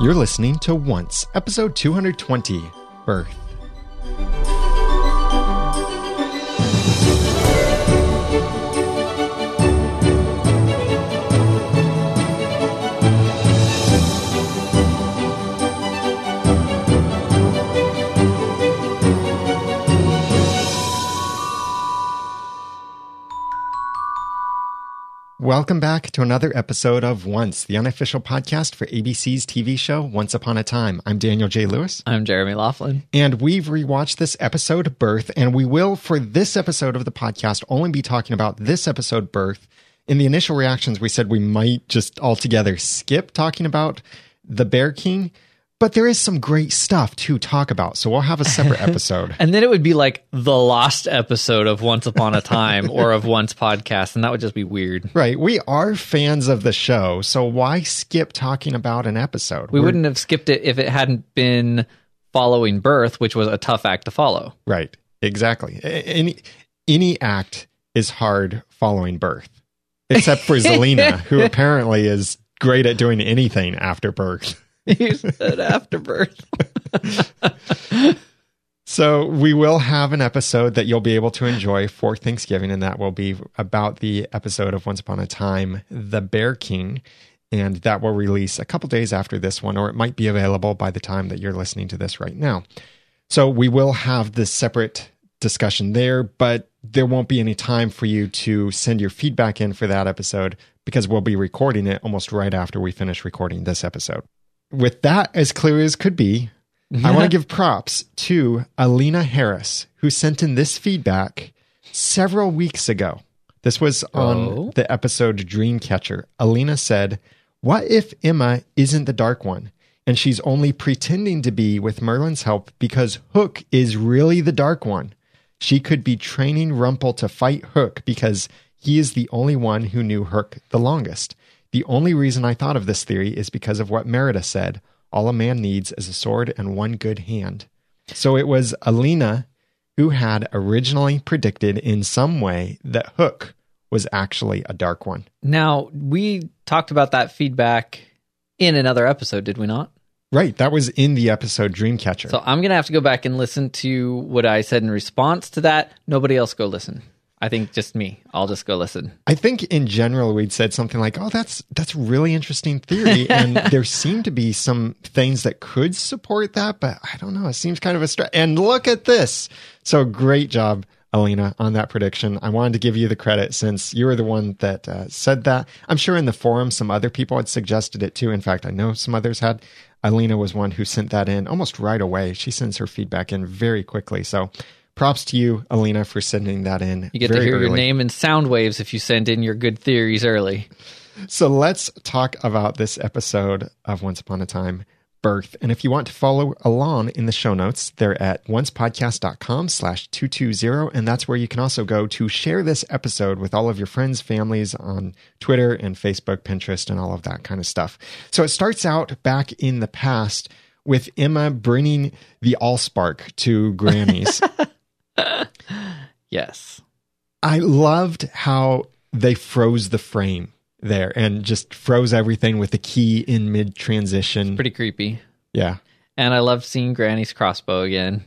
You're listening to Once, episode 220 Birth. Welcome back to another episode of Once, the unofficial podcast for ABC's TV show Once Upon a Time. I'm Daniel J. Lewis. I'm Jeremy Laughlin. And we've rewatched this episode, Birth, and we will, for this episode of the podcast, only be talking about this episode, Birth. In the initial reactions, we said we might just altogether skip talking about the Bear King but there is some great stuff to talk about. So we'll have a separate episode. and then it would be like the lost episode of Once Upon a Time or of Once podcast. And that would just be weird. Right. We are fans of the show. So why skip talking about an episode? We We're, wouldn't have skipped it if it hadn't been following birth, which was a tough act to follow. Right. Exactly. Any, any act is hard following birth, except for Zelena, who apparently is great at doing anything after birth. you said afterbirth. so we will have an episode that you'll be able to enjoy for Thanksgiving, and that will be about the episode of Once Upon a Time, The Bear King. And that will release a couple days after this one, or it might be available by the time that you're listening to this right now. So we will have this separate discussion there, but there won't be any time for you to send your feedback in for that episode because we'll be recording it almost right after we finish recording this episode with that as clear as could be, I want to give props to Alina Harris, who sent in this feedback several weeks ago. This was on oh. the episode Dreamcatcher. Alina said, What if Emma isn't the dark one? And she's only pretending to be with Merlin's help because Hook is really the dark one. She could be training Rumple to fight Hook because he is the only one who knew Hook the longest. The only reason I thought of this theory is because of what Merida said all a man needs is a sword and one good hand. So it was Alina who had originally predicted in some way that Hook was actually a dark one. Now, we talked about that feedback in another episode, did we not? Right. That was in the episode Dreamcatcher. So I'm going to have to go back and listen to what I said in response to that. Nobody else go listen. I think just me. I'll just go listen. I think in general we'd said something like, "Oh, that's that's really interesting theory," and there seem to be some things that could support that, but I don't know. It seems kind of a stretch. And look at this. So great job, Alina, on that prediction. I wanted to give you the credit since you were the one that uh, said that. I'm sure in the forum some other people had suggested it too. In fact, I know some others had. Alina was one who sent that in almost right away. She sends her feedback in very quickly. So props to you, Alina, for sending that in. You get to hear early. your name in sound waves if you send in your good theories early. So let's talk about this episode of Once Upon a Time Birth. And if you want to follow along in the show notes, they're at oncepodcast.com slash 220. And that's where you can also go to share this episode with all of your friends, families on Twitter and Facebook, Pinterest, and all of that kind of stuff. So it starts out back in the past with Emma bringing the Allspark to Granny's. yes. I loved how they froze the frame there and just froze everything with the key in mid transition. Pretty creepy. Yeah. And I loved seeing Granny's crossbow again.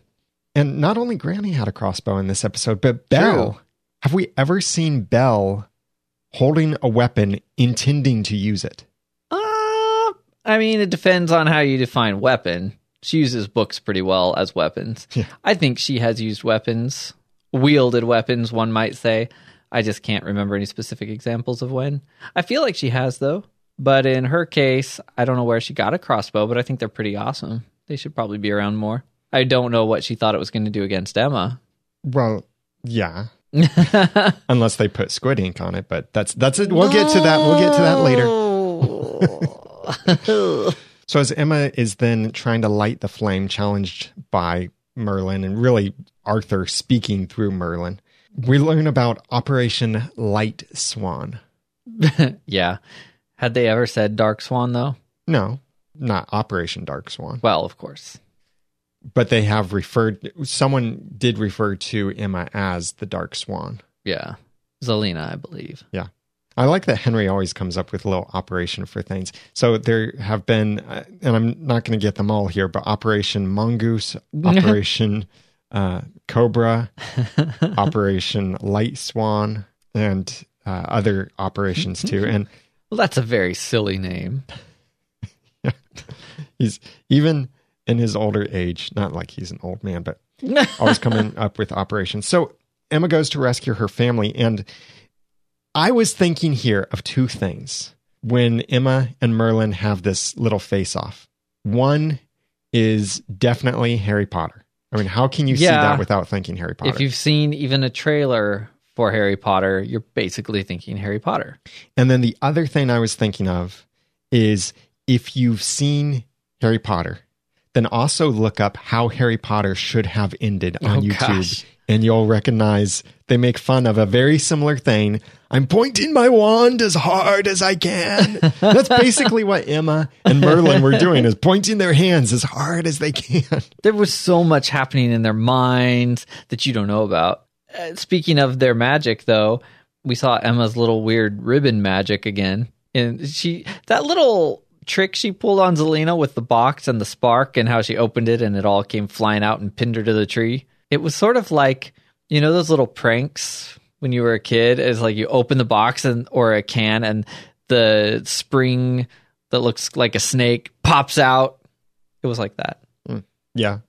And not only Granny had a crossbow in this episode, but Belle. True. Have we ever seen Belle holding a weapon intending to use it? Uh, I mean, it depends on how you define weapon she uses books pretty well as weapons. Yeah. I think she has used weapons, wielded weapons, one might say. I just can't remember any specific examples of when. I feel like she has, though. But in her case, I don't know where she got a crossbow, but I think they're pretty awesome. They should probably be around more. I don't know what she thought it was going to do against Emma. Well, yeah. Unless they put squid ink on it, but that's that's it. We'll no. get to that. We'll get to that later. So as Emma is then trying to light the flame, challenged by Merlin and really Arthur speaking through Merlin, we learn about Operation Light Swan. yeah. Had they ever said Dark Swan though? No, not Operation Dark Swan. Well, of course. But they have referred someone did refer to Emma as the Dark Swan. Yeah. Zelena, I believe. Yeah. I like that Henry always comes up with a little operation for things. So there have been, uh, and I'm not going to get them all here, but Operation Mongoose, Operation uh, Cobra, Operation Light Swan, and uh, other operations too. And Well, that's a very silly name. he's even in his older age, not like he's an old man, but always coming up with operations. So Emma goes to rescue her family. And I was thinking here of two things when Emma and Merlin have this little face off. One is definitely Harry Potter. I mean, how can you see that without thinking Harry Potter? If you've seen even a trailer for Harry Potter, you're basically thinking Harry Potter. And then the other thing I was thinking of is if you've seen Harry Potter, then also look up how Harry Potter should have ended on Oh, YouTube. gosh. And you'll recognize they make fun of a very similar thing. I'm pointing my wand as hard as I can. That's basically what Emma and Merlin were doing is pointing their hands as hard as they can. There was so much happening in their minds that you don't know about. Uh, speaking of their magic, though, we saw Emma's little weird ribbon magic again, and she that little trick she pulled on Zelena with the box and the spark, and how she opened it and it all came flying out and pinned her to the tree. It was sort of like you know those little pranks when you were a kid. Is like you open the box and or a can and the spring that looks like a snake pops out. It was like that. Hmm. Yeah.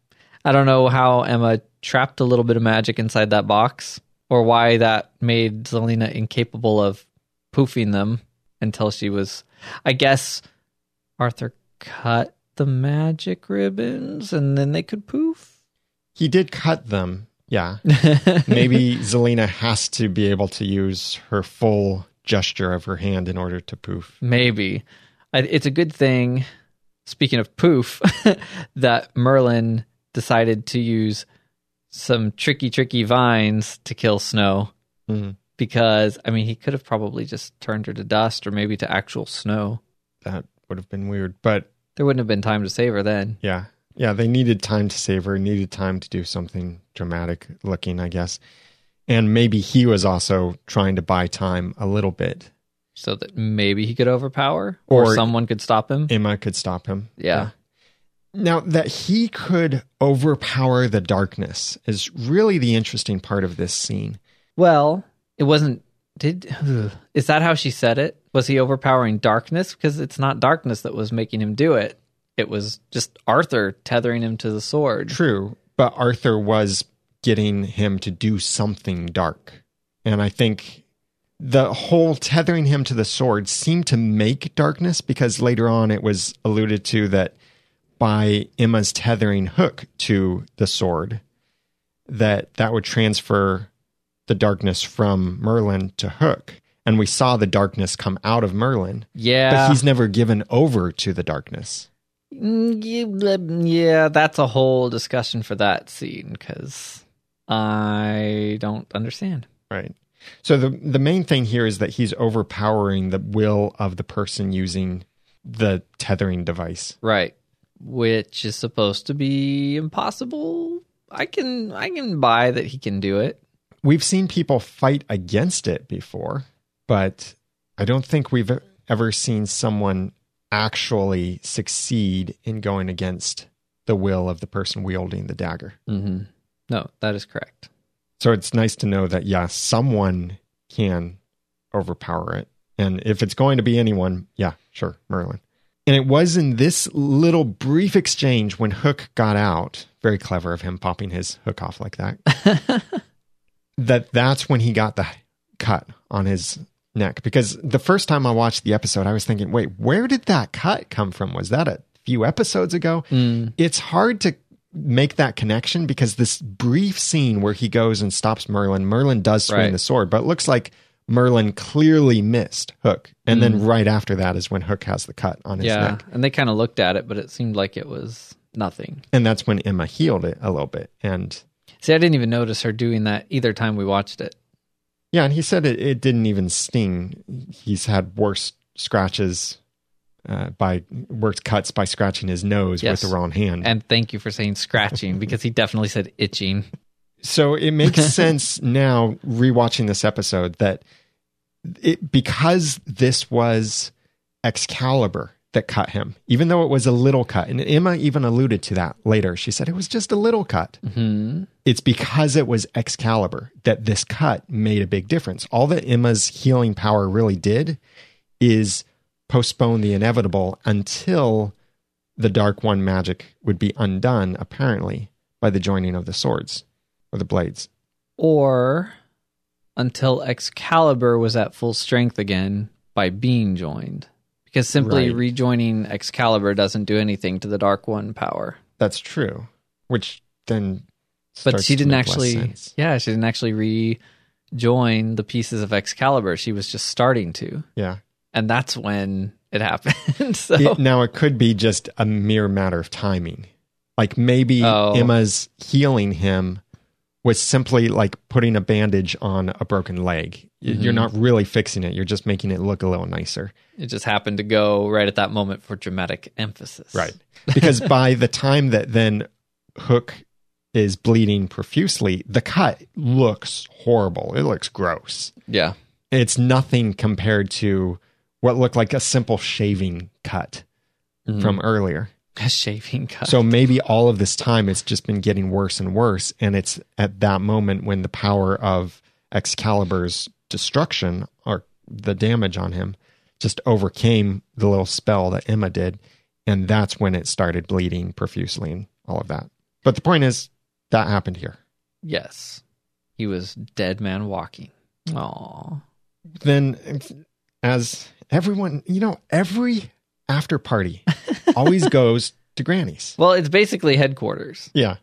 I don't know how Emma trapped a little bit of magic inside that box or why that made Zelena incapable of poofing them until she was I guess Arthur cut the magic ribbons and then they could poof. He did cut them. Yeah. Maybe Zelena has to be able to use her full gesture of her hand in order to poof. Maybe. It's a good thing speaking of poof that Merlin decided to use some tricky tricky vines to kill Snow. Mhm. because I mean he could have probably just turned her to dust or maybe to actual snow. That would have been weird. But There wouldn't have been time to save her then. yeah. Yeah, they needed time to save her, needed time to do something dramatic looking, I guess. And maybe he was also trying to buy time a little bit. So that maybe he could overpower or, Or- someone could stop him. Emma could stop him. Yeah. Now, that he could overpower the darkness is really the interesting part of this scene. Well, it wasn't did is that how she said it? Was he overpowering darkness because it's not darkness that was making him do it. It was just Arthur tethering him to the sword. True, but Arthur was getting him to do something dark. And I think the whole tethering him to the sword seemed to make darkness because later on it was alluded to that by Emma's tethering Hook to the sword that that would transfer the darkness from Merlin to Hook. And we saw the darkness come out of Merlin, Yeah. but he's never given over to the darkness. Mm, yeah, yeah, that's a whole discussion for that scene because I don't understand. Right. So the the main thing here is that he's overpowering the will of the person using the tethering device. Right. Which is supposed to be impossible. I can I can buy that he can do it. We've seen people fight against it before, but I don't think we've ever seen someone actually succeed in going against the will of the person wielding the dagger. hmm No, that is correct. So it's nice to know that yeah, someone can overpower it. And if it's going to be anyone, yeah, sure, Merlin. And it was in this little brief exchange when Hook got out, very clever of him popping his hook off like that, that that's when he got the cut on his neck. Because the first time I watched the episode, I was thinking, wait, where did that cut come from? Was that a few episodes ago? Mm, it's hard to make that connection because this brief scene where he goes and stops Merlin, Merlin does swing Right. the sword, but it looks like Merlin clearly missed Hook. And then right after that is when Hook has the cut on his yeah, neck. and they kind of looked at it, but it seemed like it was nothing. And that's when Emma healed it a little bit. And See, I didn't even notice her doing that either time we watched it. Yeah, and he said it, it didn't even sting. He's had worse scratches uh, by worse cuts by scratching his nose Yes. with the wrong hand. And thank you for saying scratching because he definitely said itching. So it makes sense now rewatching this episode that it, because this was Excalibur that cut him, even though it was a little cut. And Emma even alluded to that later. She said it was just a little cut. hmm It's because it was Excalibur that this cut made a big difference. All that Emma's healing power really did is postpone the inevitable until the Dark One magic would be undone, apparently, by the joining of the swords or the blades. Or until Excalibur was at full strength again by being joined. Because simply Right. rejoining Excalibur doesn't do anything to the Dark One power. That's true. Which then. But she didn't actually, yeah, she didn't actually rejoin the pieces of Excalibur. She was just starting to. Yeah. And that's when it happened. so, It- now it could be just a mere matter of timing. Like maybe Oh. Emma's healing him was simply like putting a bandage on a broken leg. Y- You're not really fixing it. You're just making it look a little nicer. it just happened to go right at that moment for dramatic emphasis. Right. Because by the time that then Hook is bleeding profusely, the cut looks horrible. It looks gross. Yeah. It's nothing compared to what looked like a simple shaving cut Mhm. from earlier. A shaving cut. So maybe all of this time it's just been getting worse and worse. And it's at that moment when the power of Excalibur's destruction or the damage on him just overcame the little spell that Emma did. And that's when it started bleeding profusely and all of that. But the point is, that happened here. yes. He was dead man walking. Aw. Then, as everyone, you know, every after party always goes to Granny's. Well, it's basically headquarters. Yeah,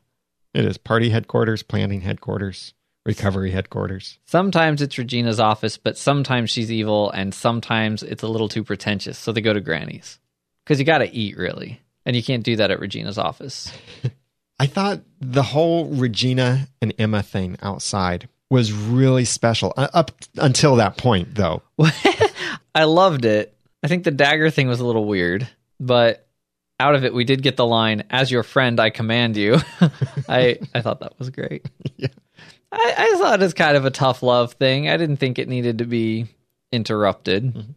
it is party headquarters, planning headquarters, recovery headquarters. Sometimes it's Regina's office, but sometimes she's evil, and sometimes it's a little too pretentious. So they go to Granny's because you got to eat really, and you can't do that at Regina's office. I thought the whole Regina and Emma thing outside was really special uh, up until that point, though. I loved it. I think the dagger thing was a little weird, but out of it, we did get the line, "As your friend, I command you." I I thought that was great. Yeah. I, I saw it as kind of a tough love thing. I didn't think it needed to be interrupted. Mm-hmm.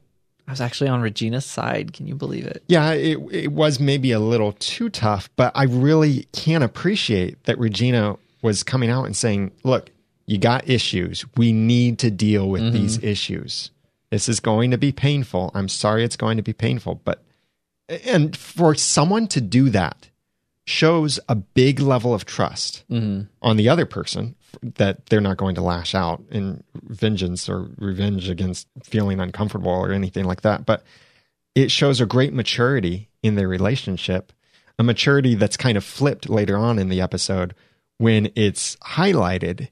I was actually on Regina's side. Can you believe it? Yeah, it, it was maybe a little too tough, but I really can appreciate that Regina was coming out and saying, look, you got issues. We need to deal with mm-hmm. these issues. This is going to be painful. I'm sorry it's going to be painful, but and for someone to do that shows a big level of trust Mhm. on the other person that they're not going to lash out in vengeance or revenge against feeling uncomfortable or anything like that. But it shows a great maturity in their relationship, a maturity that's kind of flipped later on in the episode when it's highlighted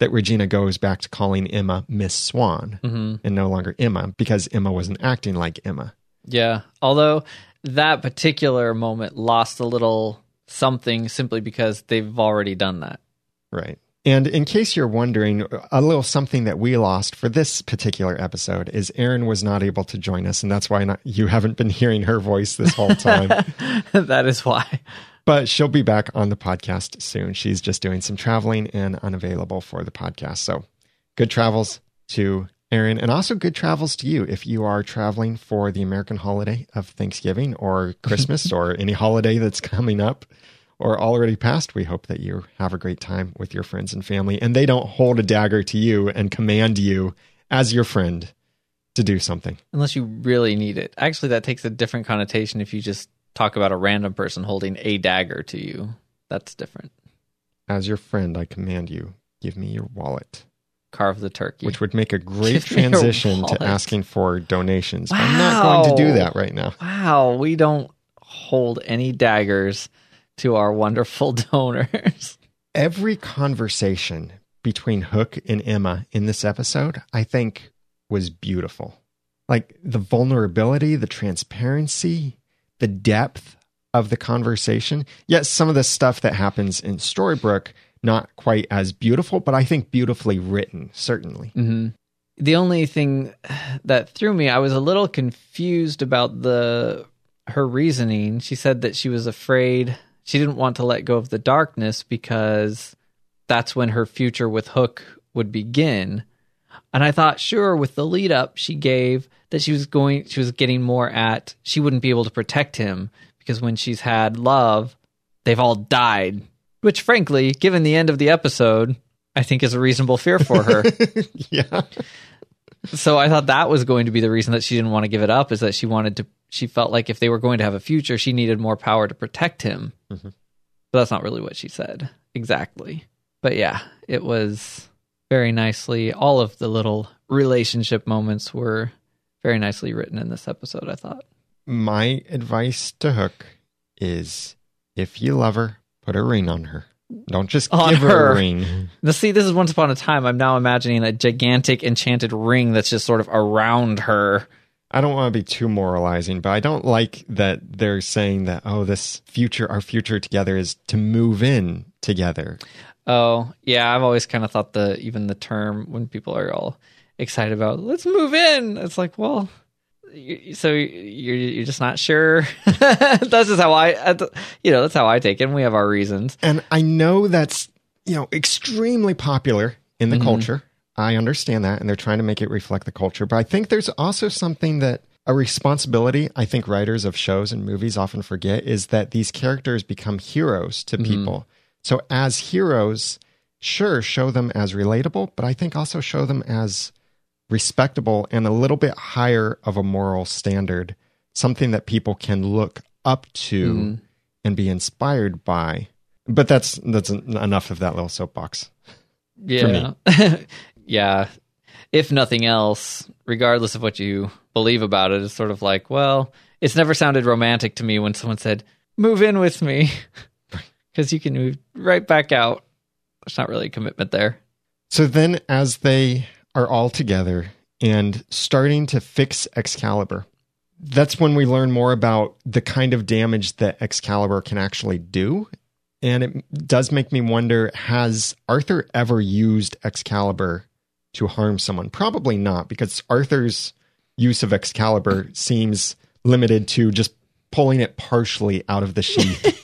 that Regina goes back to calling Emma Miss Swan Mhm. and no longer Emma because Emma wasn't acting like Emma. Yeah. Although that particular moment lost a little something simply because they've already done that. Right. And in case you're wondering, a little something that we lost for this particular episode is Erin was not able to join us, and that's why not, you haven't been hearing her voice this whole time. that is why. but she'll be back on the podcast soon. She's just doing some traveling and unavailable for the podcast. So good travels to Erin, and also good travels to you if you are traveling for the American holiday of Thanksgiving or Christmas or any holiday that's coming up or already passed. We hope that you have a great time with your friends and family, and they don't hold a dagger to you and command you as your friend to do something. Unless you really need it. Actually, that takes a different connotation if you just talk about a random person holding a dagger to you. That's different. As your friend, I command you, give me your wallet. Carve the turkey. which would make a great Give me your transition to asking for donations. But I'm not going to do that right now. wow, we don't hold any daggers to our wonderful donors. Every conversation between Hook and Emma in this episode, I think, was beautiful. Like the vulnerability, the transparency, the depth of the conversation. Yes, some of the stuff that happens in Storybrooke, not quite as beautiful, but I think beautifully written, certainly. hmm The only thing that threw me, I was a little confused about the her reasoning. She said that she was afraid she didn't want to let go of the darkness because that's when her future with Hook would begin. And I thought, sure, with the lead up she gave that she was going, she was getting more at, she wouldn't be able to protect him because when she's had love, they've all died. Which, frankly, given the end of the episode, I think is a reasonable fear for her. yeah. so I thought that was going to be the reason that she didn't want to give it up is that she wanted to, she felt like if they were going to have a future, she needed more power to protect him. Mhm. But that's not really what she said exactly. But yeah, it was very nicely, all of the little relationship moments were very nicely written in this episode, I thought. My advice to Hook is if you love her, put a ring on her. Don't just On give her. her. a ring. Now, see, this is Once Upon a Time. I'm now imagining a gigantic enchanted ring that's just sort of around her. I don't want to be too moralizing, but I don't like that they're saying that, oh, this future, our future together is to move in together. Oh, yeah, I've always kind of thought the even the term when people are all excited about let's move in, it's like, well, so you're you're just not sure. that's just how I, you know, that's how I take it. And we have our reasons. And I know that's, you know, extremely popular in the Mhm. culture. I understand that. And they're trying to make it reflect the culture. But I think there's also something that a responsibility I think writers of shows and movies often forget is that these characters become heroes to people. So as heroes, sure, show them as relatable, but I think also show them as respectable and a little bit higher of a moral standard, something that people can look up to Mhm. and be inspired by. But that's that's enough of that little soapbox. Yeah, yeah. If nothing else, regardless of what you believe about it, it's sort of like, well, it's never sounded romantic to me when someone said, "Move in with me," because you can move right back out. There's not really a commitment there. So then, as they are all together and starting to fix Excalibur, that's when we learn more about the kind of damage that Excalibur can actually do. And it does make me wonder has Arthur ever used Excalibur to harm someone? Probably not, because Arthur's use of Excalibur seems limited to just pulling it partially out of the sheath.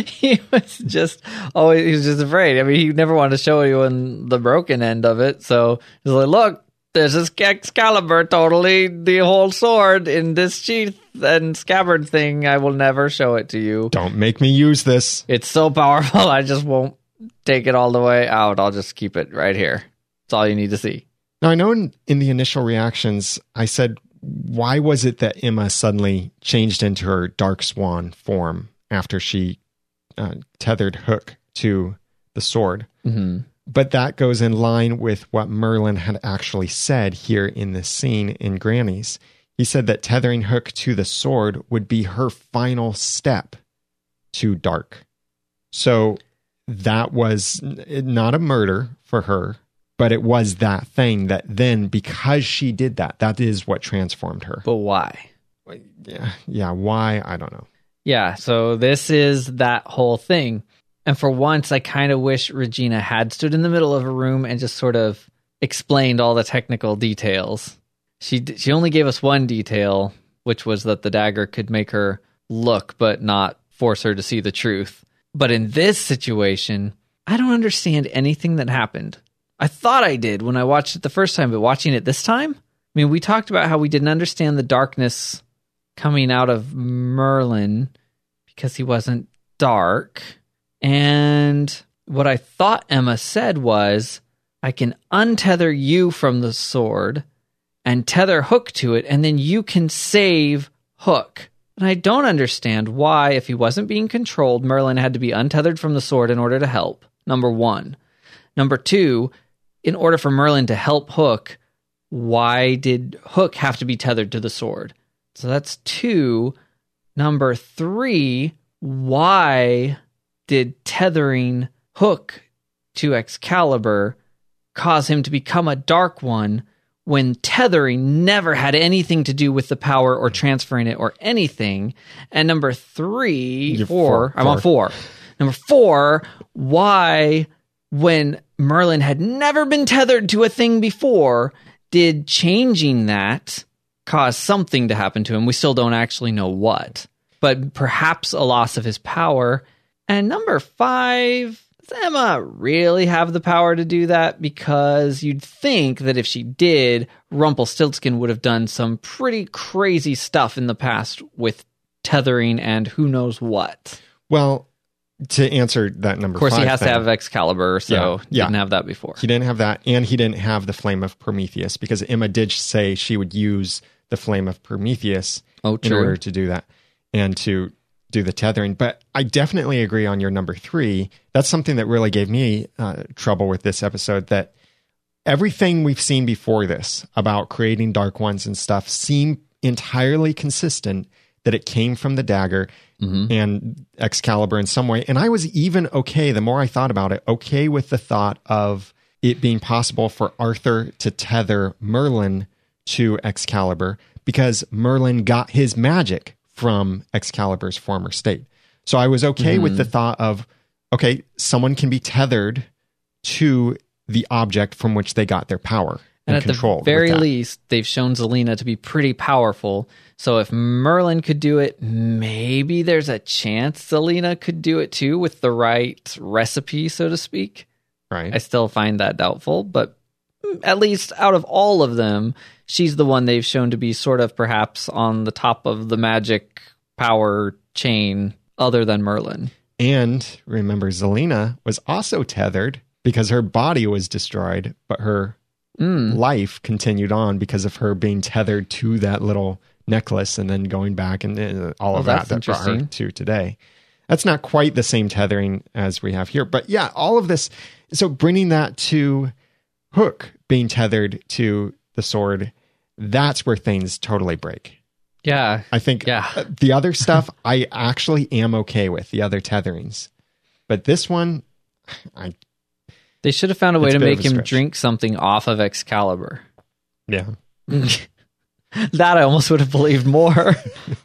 he was just always he was just afraid. I mean, he never wanted to show anyone the broken end of it. So he's like, "Look, there's this Excalibur, totally the whole sword in this sheath and scabbard thing. I will never show it to you. Don't make me use this. It's so powerful. I just won't take it all the way out. I'll just keep it right here. That's all you need to see." Now, I know in, in the initial reactions, I said, why was it that Emma suddenly changed into her Dark Swan form after she uh, tethered Hook to the sword? Mm-hmm. But that goes in line with what Merlin had actually said here in this scene in Granny's. He said that tethering Hook to the sword would be her final step to dark. So that was not a murder for her, but it was that thing that then, because she did that, that is what transformed her. But why? Yeah, yeah. Why? I don't know. Yeah, so this is that whole thing. And for once, I kind of wish Regina had stood in the middle of a room and just sort of explained all the technical details. She she only gave us one detail, which was that the dagger could make her look but not force her to see the truth. But in this situation, I don't understand anything that happened. I thought I did when I watched it the first time, but watching it this time, I mean, we talked about how we didn't understand the darkness coming out of Merlin because he wasn't dark. And what I thought Emma said was, I can untether you from the sword and tether Hook to it, and then you can save Hook. And I don't understand why, if he wasn't being controlled, Merlin had to be untethered from the sword in order to help. Number one. Number two, in order for Merlin to help Hook, why did Hook have to be tethered to the sword? So that's two. Number three, why did tethering Hook to Excalibur cause him to become a Dark One when tethering never had anything to do with the power or transferring it or anything? And number 3 four, four, I'm on four. Number four, why, when Merlin had never been tethered to a thing before, did changing that cause something to happen to him? We still don't actually know what, but perhaps a loss of his power. And number five, Does Emma really have the power to do that? Because you'd think that if she did, Rumpelstiltskin would have done some pretty crazy stuff in the past with tethering and who knows what. Well, to answer that number, Of course, he has thing, to have Excalibur, so Yeah, yeah. didn't have that before. He didn't have that, and he didn't have the flame of Prometheus because Emma did say she would use the flame of Prometheus Oh, in order to do that and to do the tethering. But I definitely agree on your number three. That's something that really gave me uh, trouble with this episode. That everything we've seen before this about creating dark ones and stuff seemed entirely consistent. That it came from the dagger Mm-hmm. and Excalibur in some way. And I was even okay, the more I thought about it, okay with the thought of it being possible for Arthur to tether Merlin to Excalibur because Merlin got his magic from Excalibur's former state. So I was okay with the mm-hmm. thought of, okay, someone can be tethered to the object from which they got their power and, And at the very least, they've shown Zelena to be pretty powerful. So if Merlin could do it, maybe there's a chance Zelena could do it too with the right recipe, so to speak. right? I still find that doubtful, but at least out of all of them, she's the one they've shown to be sort of perhaps on the top of the magic power chain other than Merlin. And remember, Zelena was also tethered because her body was destroyed, but her Mm. life continued on because of her being tethered to that little necklace and then going back and uh, all of Oh, that that's that brought her to today. That's not quite the same tethering as we have here, but yeah, all of this. So bringing that to Hook being tethered to the sword, that's where things totally break. Yeah. I think Yeah. uh, the other stuff I actually am okay with the other tetherings, but this one, I They should have found a way It's to of make him stretch. drink something off of Excalibur. yeah. that I almost would have believed more.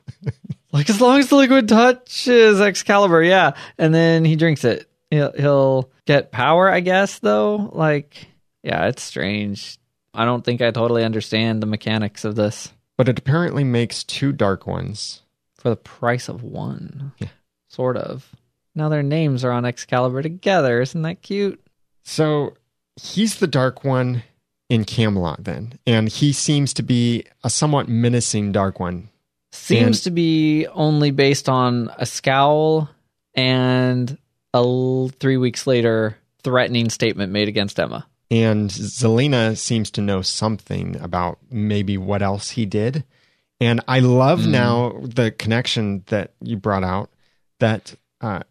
like as long as the liquid touches Excalibur, yeah, and then he drinks it, he'll, he'll get power, I guess. Though, like, yeah, it's strange. I don't think I totally understand the mechanics of this But it apparently makes two dark ones. for the price of one. Yeah. Sort of. Now their names are on Excalibur together. Isn't that cute? So he's the dark one in Camelot then, and he seems to be a somewhat menacing dark one. Seems And- to be only based on a scowl and a l- three weeks later threatening statement made against Emma. And Zelena seems to know something about maybe what else he did. And I love Hmm. now the connection that you brought out that uh,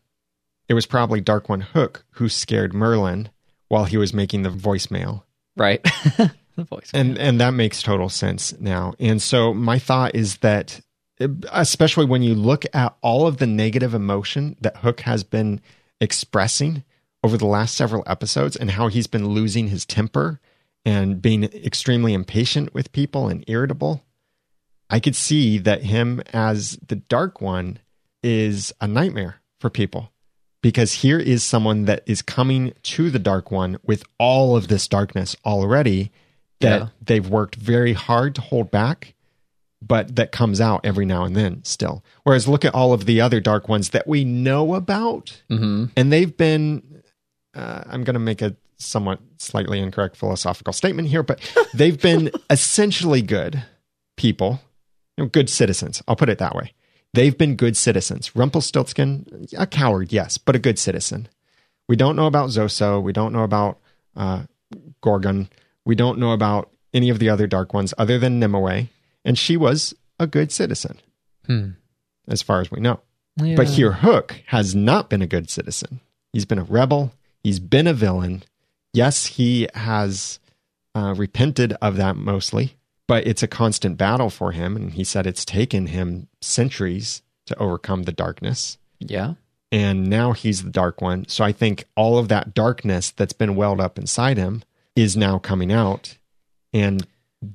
it was probably Dark One Hook who scared Merlin while he was making the voicemail. Right. the voice. and and that makes total sense now and so my thought is that especially when you look at all of the negative emotion that hook has been expressing over the last several episodes and how he's been losing his temper and being extremely impatient with people and irritable i could see that him as the dark one is a nightmare for people because here is someone that is coming to the dark one with all of this darkness already that Yeah. they've worked very hard to hold back but that comes out every now and then still. Whereas look at all of the other dark ones that we know about hmm and they've been uh, i'm going to make a somewhat slightly incorrect philosophical statement here but they've been essentially good people you know, good citizens. I'll put it that way they've been good citizens rumpelstiltskin a coward yes but a good citizen we don't know about zoso we don't know about uh, gorgon we don't know about any of the other dark ones other than nimue and she was a good citizen Hmm. as far as we know Yeah. but here, Hook has not been a good citizen. He's been a rebel. He's been a villain. Yes, he has uh, repented of that mostly, but it's a constant battle for him. And he said it's taken him centuries to overcome the darkness. Yeah. And now he's the dark one. So I think all of that darkness that's been welled up inside him is now coming out. And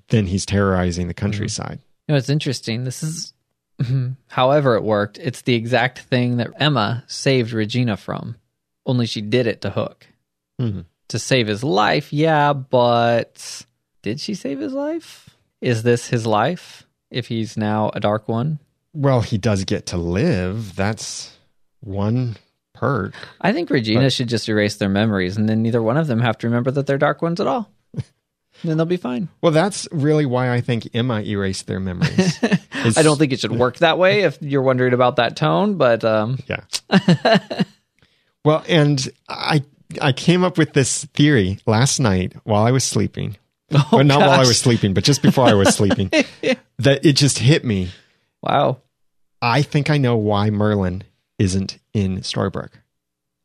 then he's terrorizing the countryside. You know, it's interesting. This is, however, it worked. It's the exact thing that Emma saved Regina from, only she did it to Hook. Mhm. To save his life, yeah, but did she save his life? Is this his life if he's now a dark one? Well, he does get to live. That's one perk. I think Regina should just erase their memories, and then neither one of them have to remember that they're dark ones at all. then they'll be fine. Well, that's really why I think Emma erased their memories. I don't think it should work that way if you're wondering about that tone, but um, Yeah. well, and I I came up with this theory last night while I was sleeping. well, not while I was sleeping, but just before I was sleeping. that it just hit me. wow. I think I know why Merlin isn't in Storybrooke.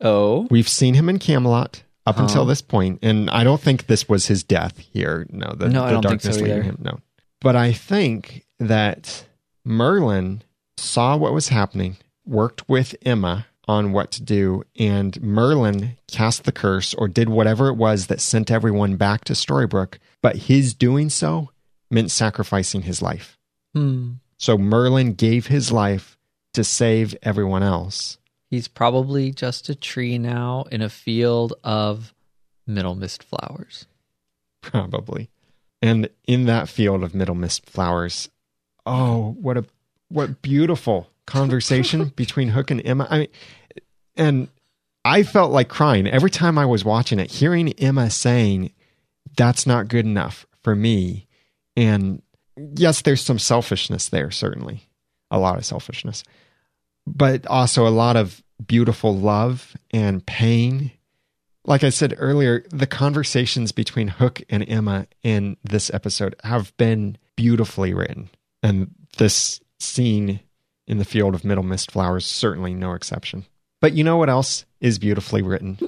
Oh, We've seen him in Camelot up Uh-huh. until this point, and I don't think this was his death here. No, the, No, I the darkness so leading him. No, but I think that Merlin saw what was happening, worked with Emma on what to do, and Merlin cast the curse or did whatever it was that sent everyone back to Storybrooke. But his doing so meant sacrificing his life. So Merlin gave his life to save everyone else. he's probably just a tree now in a field of Middlemist flowers. probably. And in that field of Middlemist flowers, oh, what a what beautiful conversation between Hook and Emma. I mean, and I felt like crying every time I was watching it, hearing Emma saying, "That's not good enough for me." And yes, there's some selfishness there, certainly, a lot of selfishness, but also a lot of beautiful love and pain like I said earlier, the conversations between Hook and Emma in this episode have been beautifully written. And this scene in the field of Middlemist Flowers, certainly no exception. But you know what else is beautifully written?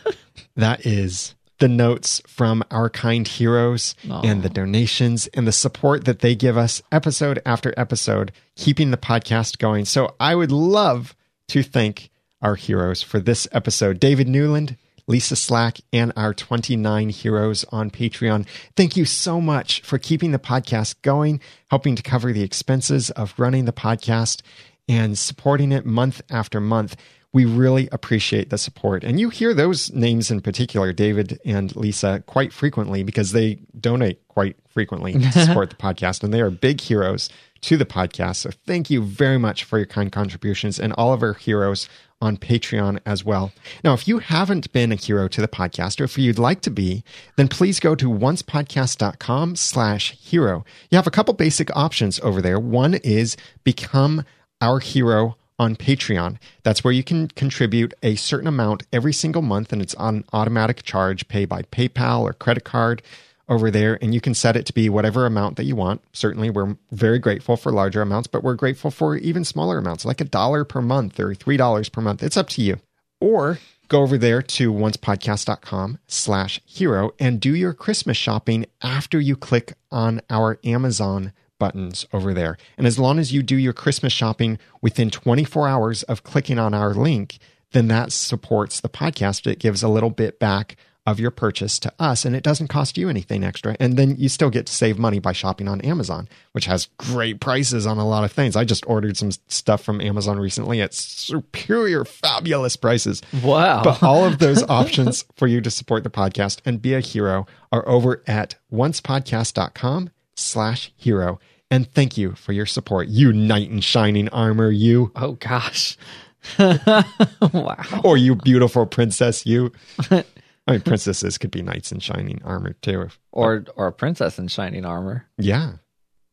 that is the notes from our kind heroes Aw. and the donations and the support that they give us episode after episode, keeping the podcast going. So I would love to thank our heroes for this episode David Newland, Lisa Slack, and our 29 heroes on Patreon. Thank you so much for keeping the podcast going, helping to cover the expenses of running the podcast, and supporting it month after month. We really appreciate the support. And you hear those names in particular, David and Lisa, quite frequently because they donate quite frequently to support the podcast. And they are big heroes to the podcast. So thank you very much for your kind contributions and all of our heroes on Patreon as well. Now, if you haven't been a hero to the podcast, or if you'd like to be, then please go to oncepodcast.com slash hero. You have a couple basic options over there. One is become our hero on Patreon. That's where you can contribute a certain amount every single month, and it's on automatic charge, pay by PayPal or credit card over there, and you can set it to be whatever amount that you want. Certainly, we're very grateful for larger amounts, but we're grateful for even smaller amounts, like a dollar per month or three dollars per month. It's up to you. Or go over there to oncepodcast.com slash hero and do your Christmas shopping after you click on our Amazon buttons over there. And as long as you do your Christmas shopping within 24 hours of clicking on our link, then that supports the podcast. It gives a little bit back of your purchase to us and it doesn't cost you anything extra. And then you still get to save money by shopping on Amazon, which has great prices on a lot of things. I just ordered some stuff from Amazon recently at superior, fabulous prices. Wow. But all of those options for you to support the podcast and be a hero are over at oncepodcast.com slash hero. And thank you for your support, you knight in shining armor, you, oh gosh. wow. or you beautiful princess, you. I mean, princesses could be knights in shining armor too. Or or a princess in shining armor. Yeah.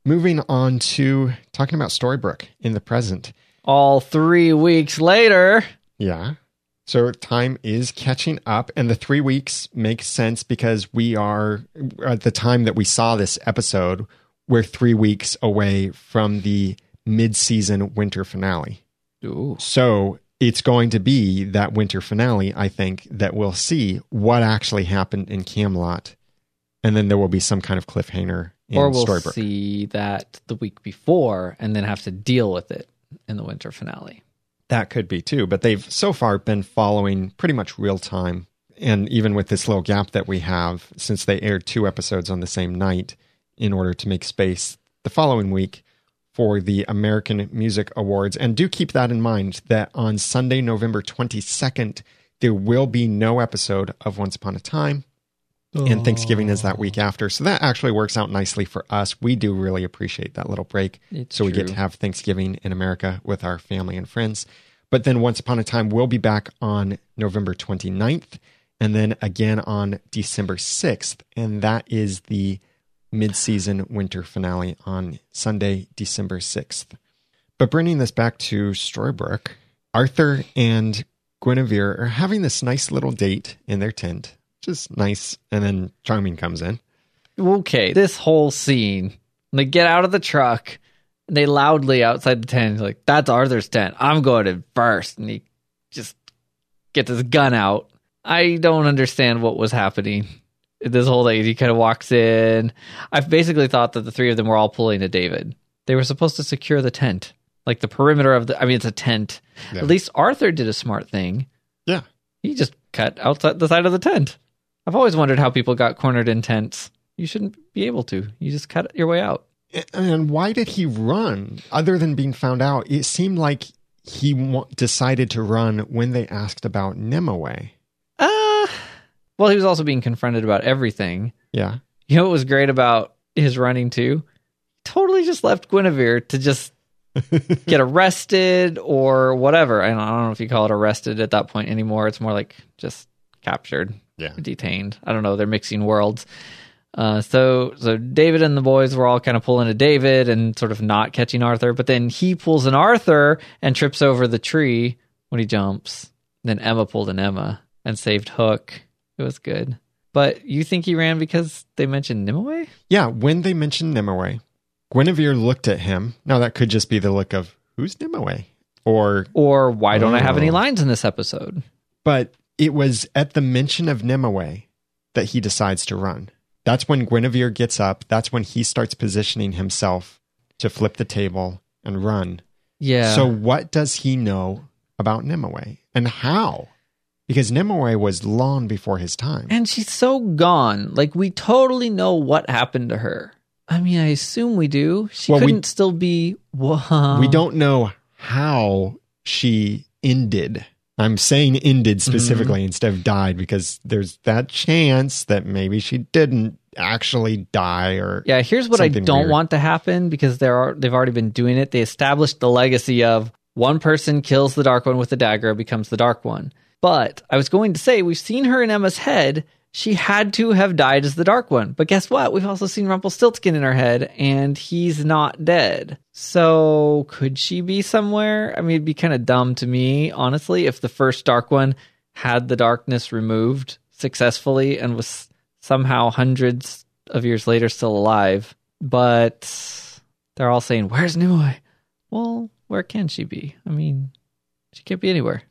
Moving on to talking about Storybrooke in the present. All three weeks later. Yeah. So time is catching up, and the three weeks makes sense because we are at the time that we saw this episode, we're three weeks away from the mid-season winter finale. Ooh. So it's going to be that winter finale, I think, that we'll see what actually happened in Camelot, and then there will be some kind of cliffhanger in Or we'll Storybrooke. see that the week before and then have to deal with it in the winter finale. That could be too, but they've so far been following pretty much real time. And even with this little gap that we have, since they aired two episodes on the same night in order to make space the following week for the American Music Awards. And do keep that in mind that on Sunday, November 22nd, there will be no episode of Once Upon a Time. And Thanksgiving is that week after. So that actually works out nicely for us. We do really appreciate that little break. It's so we get to have Thanksgiving in America with our family and friends. But then Once Upon a Time we'll be back on November 29th and then again on December 6th. And that is the mid season winter finale on Sunday, December 6th. But bringing this back to Storybrooke, Arthur and Guinevere are having this nice little date in their tent, is nice. And then Charming comes in. Okay, this whole scene, they get out of the truck, and they loudly outside the tent, like, that's Arthur's tent. I'm going in first. And he just gets his gun out. I don't understand what was happening. This whole thing, he kind of walks in. I basically thought that the three of them were all pulling a David. They were supposed to secure the tent, like the perimeter of the. I mean, it's a tent. Yeah. At least Arthur did a smart thing. Yeah. He just cut outside the side of the tent. I've always wondered how people got cornered in tents. You shouldn't be able to. You just cut your way out. And why did he run? Other than being found out, it seemed like he wa- decided to run when they asked about Nimue. Uh, well, he was also being confronted about everything. Yeah. You know what was great about his running too? Totally just left Guinevere to just get arrested or whatever. I don't, I don't know if you call it arrested at that point anymore. It's more like just captured, Yeah. detained. I don't know. They're mixing worlds. Uh, so so David and the boys were all kind of pulling a David and sort of not catching Arthur, but then he pulls an Arthur and trips over the tree when he jumps. Then Emma pulled an Emma and saved Hook. It was good. But you think he ran because they mentioned Nimue? Yeah. When they mentioned Nimue, Guinevere looked at him. Now, that could just be the look of, who's Nimue? Or, Or why don't I have any Oh. lines in this episode? but it was at the mention of Nimue that he decides to run. That's when Guinevere gets up. That's when he starts positioning himself to flip the table and run. Yeah. So, what does he know about Nimue and how? Because Nimue was long before his time. and she's so gone. Like we totally know what happened to her. I mean, I assume we do. She Well, couldn't still be. Wow. we don't know how she ended. I'm saying ended Mm-hmm. specifically instead of died because there's that chance that maybe she didn't actually die or Yeah, here's what I don't weird. want to happen because there are they've already been doing it. They established the legacy of one person kills the dark one with a dagger becomes the dark one. But I was going to say we've seen her in Emma's head. She had to have died as the dark one. But guess what? We've also seen Rumpelstiltskin in her head and he's not dead. So could she be somewhere? I mean, it'd be kind of dumb to me, honestly, if the first dark one had the darkness removed successfully and was somehow hundreds of years later still alive. But they're all saying, Where's Nimue? Well, where can she be? I mean, she can't be anywhere.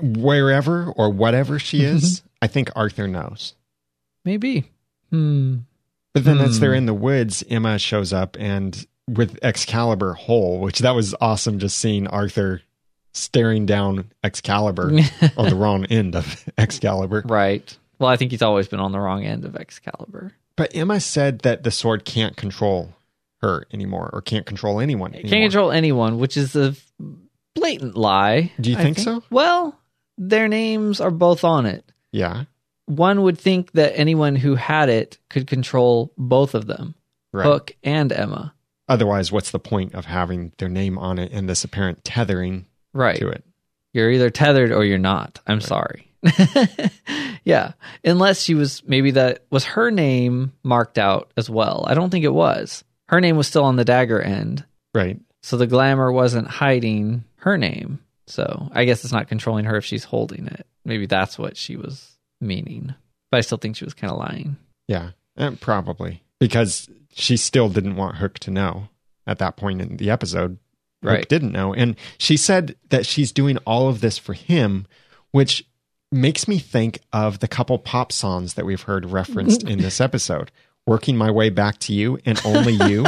wherever or whatever she is. Mm-hmm. I think Arthur knows. Maybe. Hmm. But then as Hmm. they're in the woods, Emma shows up and with Excalibur whole, which that was awesome just seeing Arthur staring down Excalibur on the wrong end of Excalibur. right. Well, I think he's always been on the wrong end of Excalibur. But Emma said that the sword can't control her anymore or can't control anyone anymore. can't control anyone, which is a blatant lie. Do you I think so? Well, their names are both on it. Yeah. One would think that anyone who had it could control both of them, Right. Hook and Emma. Otherwise, what's the point of having their name on it and this apparent tethering Right. to it? You're either tethered or you're not. I'm sorry. yeah. Unless she was maybe that was her name marked out as well. I don't think it was. Her name was still on the dagger end. Right. So the glamour wasn't hiding her name. So I guess it's not controlling her if she's holding it. Maybe that's what she was meaning. But I still think she was kind of lying. Yeah. Eh, probably. Because she still didn't want Hook to know at that point in the episode. Hook Right. didn't know. And she said that she's doing all of this for him, which makes me think of the couple pop songs that we've heard referenced in this episode. Working My Way Back to You and Only You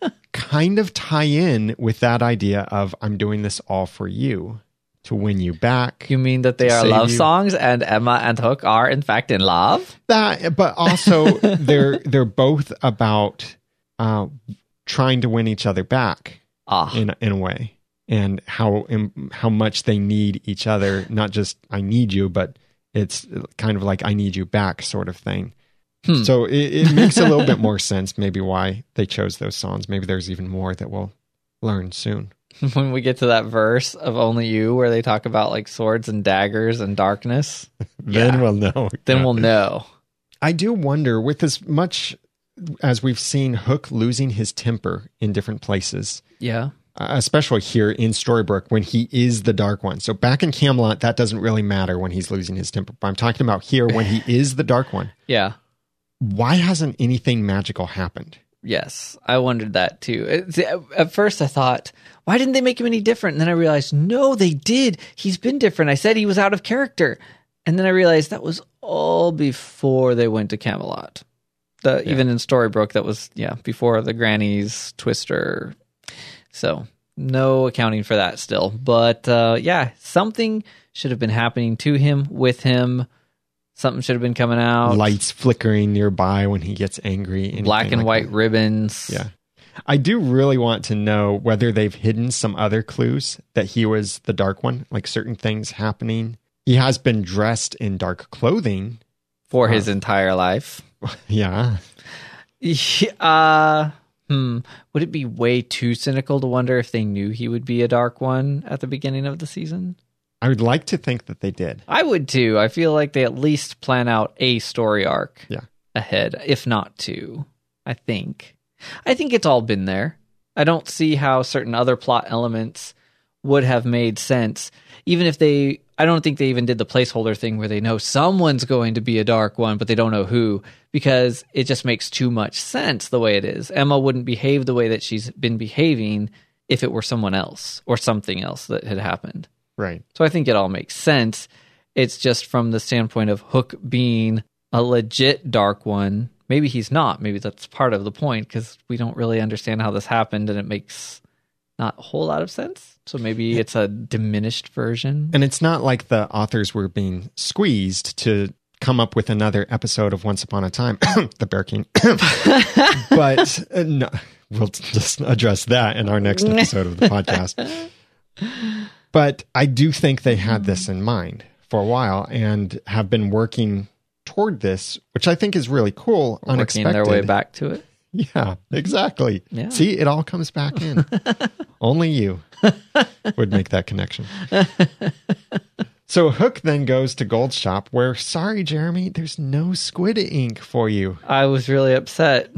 kind of tie in with that idea of I'm doing this all for you to win you back. You mean that they are love you. songs and Emma and Hook are in fact in love? that but also they're they're both about uh trying to win each other back Ah. in in a way and how im- how much they need each other not just i need you but it's kind of like i need you back sort of thing Hmm. so it, it makes a little bit more sense maybe why they chose those songs maybe there's even more that we'll learn soon when we get to that verse of Only You where they talk about like swords and daggers and darkness, then Yeah. we'll know. then Yeah. we'll know. I do wonder, with as much as we've seen Hook losing his temper in different places, Yeah. uh, especially here in Storybrooke when he is the Dark One. So back in Camelot, that doesn't really matter when he's losing his temper. But I'm talking about here when he is the Dark One. Yeah. Why hasn't anything magical happened? Yes, I wondered that too. At first, I thought, why didn't they make him any different? And then I realized, no, they did. He's been different. I said he was out of character. And then I realized that was all before they went to Camelot. The, Yeah. Even in Storybrooke, that was, yeah, before the Granny's Twister. So, no accounting for that still. But uh, yeah, something should have been happening to him, with him. Something should have been coming out. Lights flickering nearby when he gets angry. black and like white that. ribbons. Yeah. I do really want to know whether they've hidden some other clues that he was the Dark One, like certain things happening. He has been dressed in dark clothing. For his entire life. Yeah. uh, hmm. Would it be way too cynical to wonder if they knew he would be a dark one at the beginning of the season? I would like to think that they did. I would too. I feel like they at least plan out a story arc Yeah. ahead, if not two. I think. I think it's all been there. I don't see how certain other plot elements would have made sense, even if they. I don't think they even did the placeholder thing where they know someone's going to be a dark one, but they don't know who, because it just makes too much sense the way it is. Emma wouldn't behave the way that she's been behaving if it were someone else or something else that had happened. Right. So I think it all makes sense. It's just from the standpoint of Hook being a legit dark one. Maybe he's not. Maybe that's part of the point because we don't really understand how this happened and it makes not a whole lot of sense. So maybe it's a diminished version. And it's not like the authors were being squeezed to come up with another episode of Once Upon a Time, the Bear King. but uh, no, we'll just address that in our next episode of the podcast. But I do think they had this mm-hmm. in mind for a while and have been working toward this, which I think is really cool. Working unexpected. their way back to it. Yeah, exactly. Yeah. See, it all comes back in. Only you would make that connection. so Hook then goes to Gold Shop, where, sorry, Jeremy, there's no squid ink for you. I was really upset.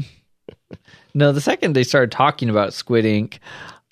no, the second they started talking about Squid Ink,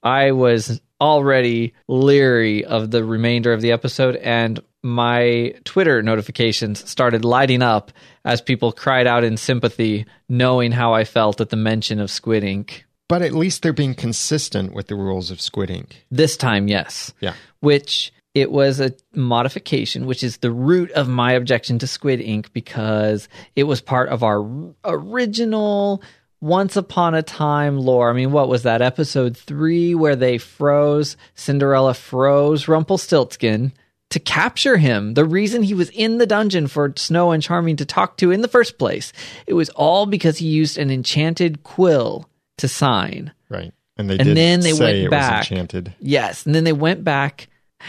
I was already leery of the remainder of the episode, and my Twitter notifications started lighting up as people cried out in sympathy, knowing how I felt at the mention of Squid Ink. But at least they're being consistent with the rules of Squid Ink. This time, yes. Yeah. Which it was a modification, which is the root of my objection to Squid Ink because it was part of our original Once Upon a Time lore. I mean, what was that? Episode three, where they froze, Cinderella froze Rumpelstiltskin to capture him. The reason he was in the dungeon for Snow and Charming to talk to in the first place. It was all because he used an enchanted quill to sign. Right. And they And did then they say went it back. was enchanted. Yes, and then they went back,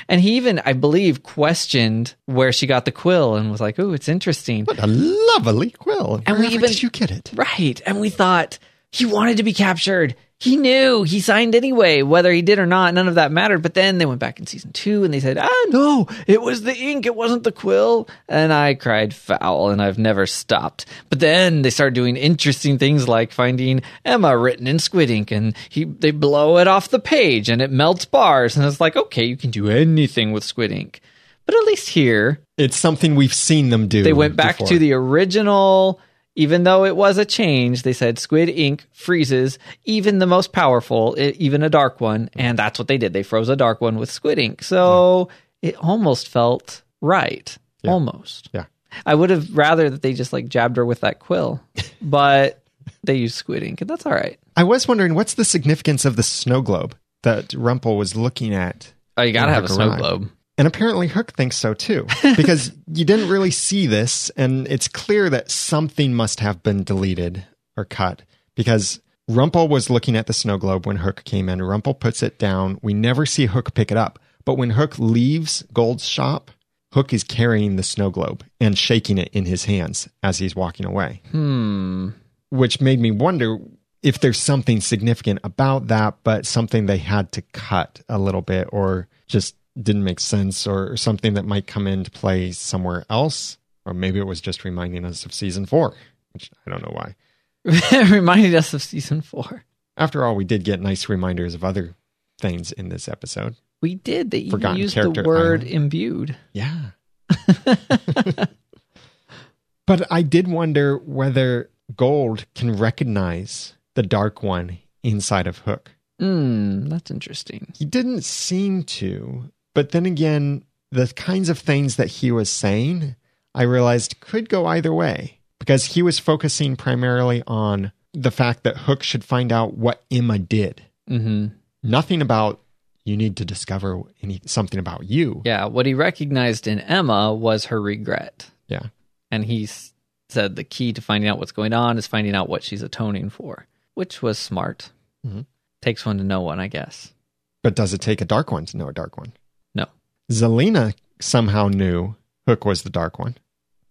and he even, I believe, questioned where she got the quill and was like, "Oh, it's interesting." What a lovely quill. And we even- did you get it? Right, and we thought he wanted to be captured. He knew he signed anyway, whether he did or not. None of that mattered. But then they went back in season two and they said, "Ah, no, it was the ink. It wasn't the quill." And I cried foul, and I've never stopped. But then they started doing interesting things like finding Emma written in squid ink, and he they blow it off the page and it melts bars, and it's like, okay, you can do anything with squid ink. But at least here, It's something we've seen them do. they went back before. to the original even though it was a change they said squid ink freezes even the most powerful even a dark one and that's what they did. They froze a dark one with squid ink. So it almost felt right. Almost. Yeah. i would have rather that they just like jabbed her with that quill but they used squid ink and that's all right. I was wondering what's the significance of the snow globe that Rumpel was looking at. oh you gotta have a snow globe And apparently Hook thinks so too. Because you didn't really see this, and it's clear that something must have been deleted or cut. Because Rumpel was looking at the snow globe when Hook came in. Rumpel puts it down. We never see Hook pick it up. But when Hook leaves Gold's shop, Hook is carrying the snow globe and shaking it in his hands as he's walking away. hmm Which made me wonder if there's something significant about that, but something they had to cut a little bit or just didn't make sense or something that might come into play somewhere else. Or maybe it was just reminding us of season four, which I don't know why. Reminded us of season four. After all, we did get nice reminders of other things in this episode. We did. They even Forgotten used the word island. imbued. Yeah. but I did wonder whether Gold can recognize the Dark One inside of Hook. Hmm, that's interesting. He didn't seem to, but then again, the kinds of things that he was saying, I realized could go either way because he was focusing primarily on the fact that Hook should find out what Emma did. hmm Nothing about you need to discover any, something about you. Yeah, what he recognized in Emma was her regret. Yeah. And he s- said the key to finding out what's going on is finding out what she's atoning for, which was smart. Mhm. Takes one to know one, I guess. But does it take a dark one to know a dark one? No. Zelena somehow knew Hook was the dark one.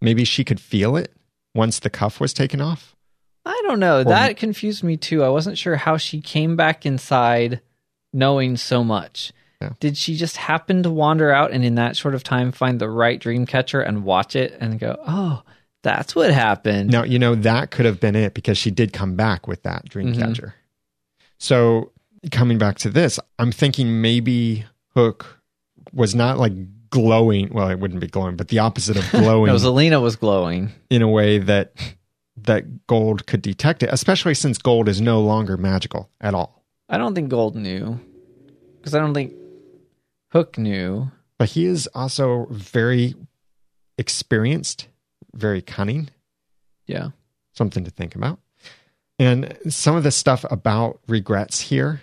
Maybe she could feel it once the cuff was taken off. I don't know. that confused me too. I wasn't sure how she came back inside knowing so much. Yeah. Did she just happen to wander out and in that short of time find the right dream catcher and watch it and go, oh, that's what happened? Now, you know, that could have been it because she did come back with that dream Mhm. catcher. So, coming back to this, I'm thinking maybe Hook was not like glowing. Well, it wouldn't be glowing, but the opposite of glowing No, Zelena was glowing. in a way that that gold could detect it, especially since gold is no longer magical at all. I don't think Gold knew. Because I don't think Hook knew. But he is also very experienced, very cunning. Yeah. something to think about. And some of the stuff about regrets here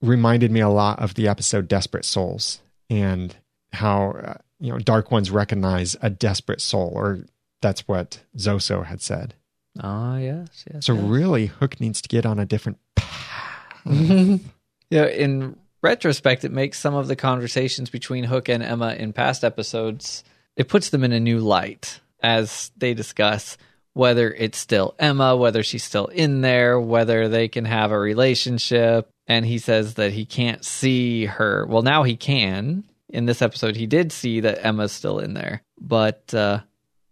reminded me a lot of the episode Desperate Souls and how, uh, you know, Dark Ones recognize a desperate soul, or that's what Zoso had said. Ah, yes, yes. So, yes. really, Hook needs to get on a different path. yeah, in retrospect, it makes some of the conversations between Hook and Emma in past episodes, it puts them in a new light as they discuss whether it's still Emma, whether she's still in there, whether they can have a relationship. And he says that he can't see her. Well, now he can. In this episode, he did see that Emma's still in there. But uh,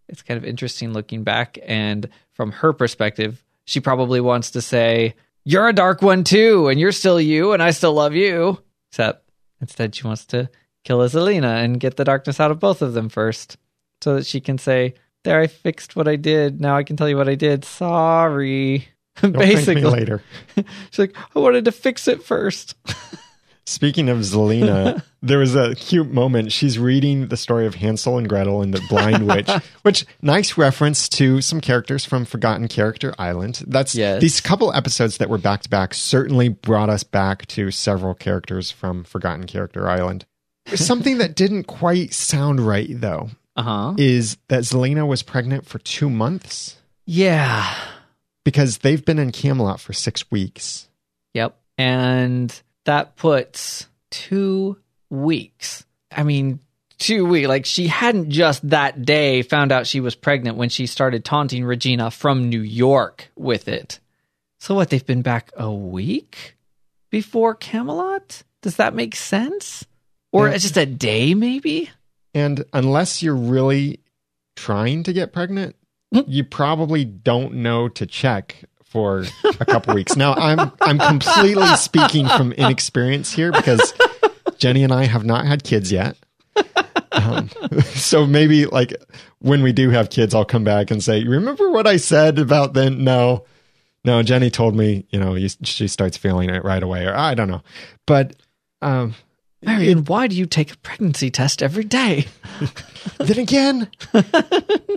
it's kind of interesting looking back. And from her perspective, she probably wants to say, You're a dark one too, and you're still you, and I still love you. Except instead, she wants to kill Azalina and get the darkness out of both of them first so that she can say, There, I fixed what I did. Now I can tell you what I did. Sorry. Don't thank me Basically, later. she's like, I wanted to fix it first. Speaking of Zelena, there was a cute moment. She's reading the story of Hansel and Gretel and the Blind Witch, which nice reference to some characters from Forgotten Character Island. That's Yes. these couple episodes that were back to back certainly brought us back to several characters from Forgotten Character Island. Something that didn't quite sound right though Uh huh. is that Zelena was pregnant for two months Yeah. Because they've been in Camelot for six weeks. Yep. And that puts two weeks. I mean, two weeks. Like she hadn't just that day found out she was pregnant when she started taunting Regina from New York with it. So what? They've been back a week before Camelot? Does that make sense? Or Yeah. just a day, maybe? And unless you're really trying to get pregnant, you probably don't know to check for a couple weeks. Now, I'm I'm completely speaking from inexperience here because Jenny and I have not had kids yet. Um, so maybe like when we do have kids, I'll come back and say, "Remember what I said about then?" No, no. Jenny told me, you know, you, she starts feeling it right away, or I don't know. But um, Marion, why do you take a pregnancy test every day? then again,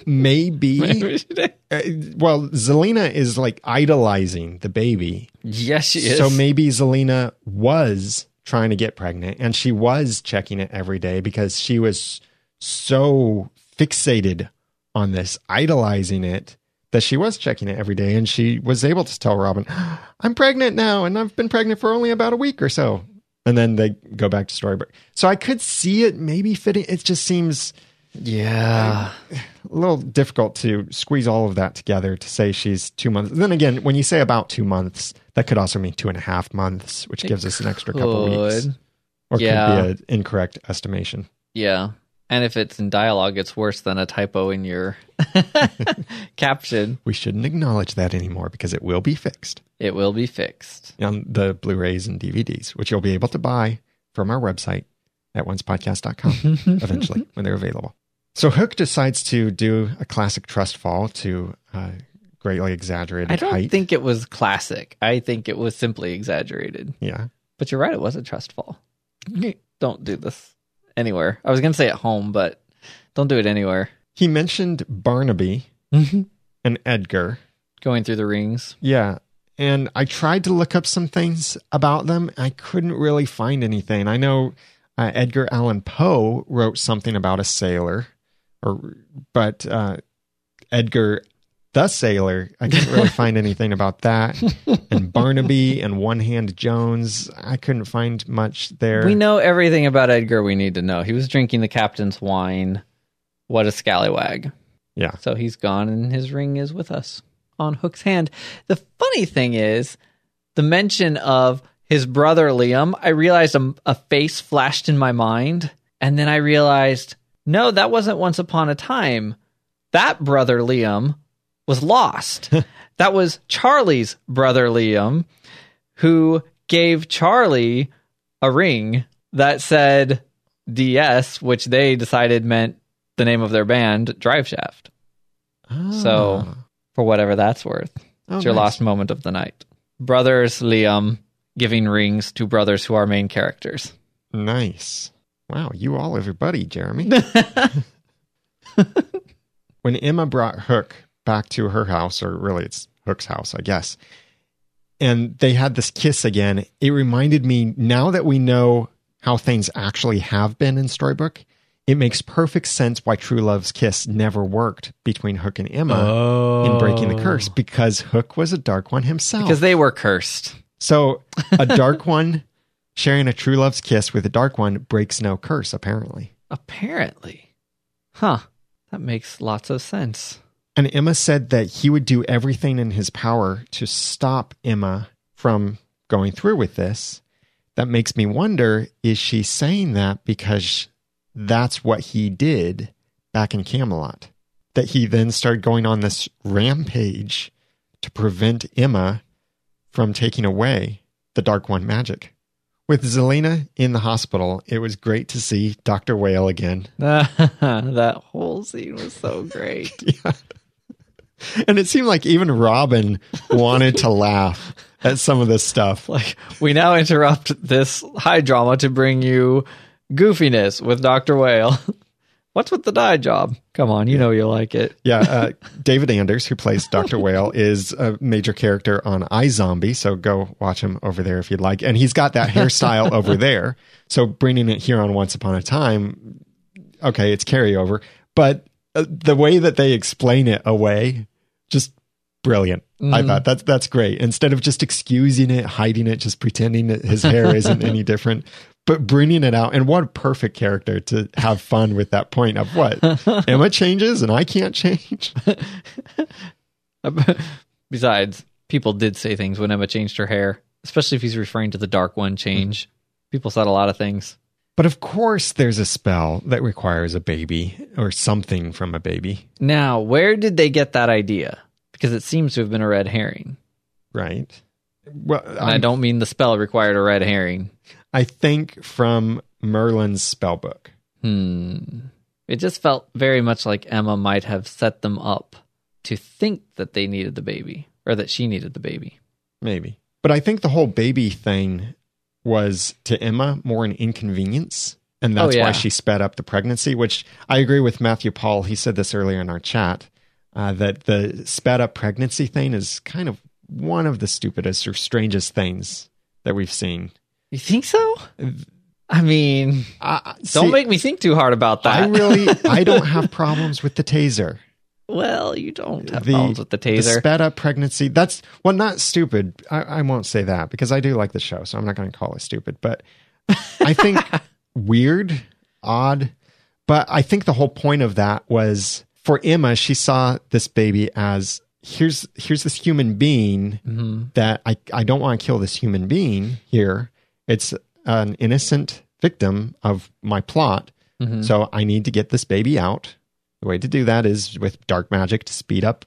maybe. Uh, well, Zelena is like idolizing the baby. yes, she is. So maybe Zelena was trying to get pregnant and she was checking it every day because she was so fixated on this, idolizing it, that she was checking it every day. And she was able to tell Robin, I'm pregnant now and I've been pregnant for only about a week or so. And then they go back to Storybrooke. So I could see it maybe fitting. It just seems Yeah. a little difficult to squeeze all of that together to say she's two months. Then again, when you say about two months, that could also mean two and a half months, which gives us an extra couple weeks, or Yeah. could be an incorrect estimation. Yeah. And if it's in dialogue, it's worse than a typo in your caption. We shouldn't acknowledge that anymore because it will be fixed It will be fixed. on the Blu-rays and DVDs, which you'll be able to buy from our website at oncepodcast.com eventually when they're available. So Hook decides to do a classic trust fall to uh, greatly exaggerated I don't height. think it was classic. I think it was simply exaggerated. yeah. But you're right, it was a trust fall. Don't do this anywhere. I was going to say at home, but don't do it anywhere. He mentioned Barnaby and Edgar. Going through the rings. Yeah. And I tried to look up some things about them. I couldn't really find anything. I know uh, Edgar Allan Poe wrote something about a sailor, or but uh, Edgar the sailor, I couldn't really find anything about that. And Barnaby and One Hand Jones, I couldn't find much there. We know everything about Edgar we need to know. He was drinking the captain's wine. What a scallywag. Yeah. So he's gone and his ring is with us on Hook's hand. The funny thing is, the mention of his brother Liam, I realized a, a face flashed in my mind. And then I realized, no, that wasn't once upon a time. That brother Liam was lost. that was Charlie's brother Liam, who gave Charlie a ring that said DS, which they decided meant the name of their band, Drive Shaft. So, Ah. for whatever that's worth, Oh, it's your nice. last moment of the night. Brothers Liam giving rings to brothers who are main characters. Nice. Wow, you all everybody, Jeremy. when Emma brought Hook back to her house, or really it's Hook's house, I guess, and they had this kiss again, it reminded me now that we know how things actually have been in Storybrooke, it makes perfect sense why True Love's kiss never worked between Hook and Emma Oh. in Breaking the Curse oh. because Hook was a dark one himself. Because they were cursed. So a dark one sharing a true love's kiss with a dark one breaks no curse, apparently. Apparently. Huh. That makes lots of sense. And Emma said that he would do everything in his power to stop Emma from going through with this. That makes me wonder is she saying that because that's what he did back in Camelot? That he then started going on this rampage to prevent Emma from taking away the Dark One magic. With Zelena in the hospital, it was great to see Dr. Whale again. that whole scene was so great. Yeah. And it seemed like even Robin wanted to laugh at some of this stuff. like, we now interrupt this high drama to bring you goofiness with Dr. Whale. What's with the dye job? Come on, you know you like it. Yeah, uh, David Anders, who plays Dr. Whale, is a major character on iZombie, so go watch him over there if you'd like. And he's got that hairstyle over there. So bringing it here on Once Upon a Time, okay, it's carryover. But uh, the way that they explain it away, just brilliant. I mm-hmm. thought that's that's great. Instead of just excusing it, hiding it, just pretending that his hair isn't any different, but bringing it out. And what a perfect character to have fun with that point of what Emma changes and I can't change. Besides, people did say things when Emma changed her hair, especially if he's referring to the dark one change. Mm-hmm. People said a lot of things. But of course, there's a spell that requires a baby or something from a baby, Now, where did they get that idea? Because it seems to have been a red herring. right? Well, I don't mean the spell required a red herring. I think from Merlin's spell book. Hmm. It just felt very much like Emma might have set them up to think that they needed the baby or that she needed the baby. Maybe. But I think the whole baby thing was to Emma more an inconvenience. And that's Oh, yeah. why she sped up the pregnancy, which I agree with Matthew Paul. He said this earlier in our chat uh, that the sped up pregnancy thing is kind of one of the stupidest or strangest things that we've seen. You think so? I mean, Uh, don't see, make me think too hard about that. I really, I don't have problems with the taser. Well, you don't have The- problems with the The taser. sped up pregnancy. That's well, not stupid. I, I won't say that because I do like the show, so I'm not going to call it stupid. But I think weird, odd. But I think the whole point of that was for Emma, she saw this baby as here's here's this human being Mm-hmm. that I, I don't want to kill this human being here. It's an innocent victim of my plot. Mhm. So I need to get this baby out. The way to do that is with dark magic to speed up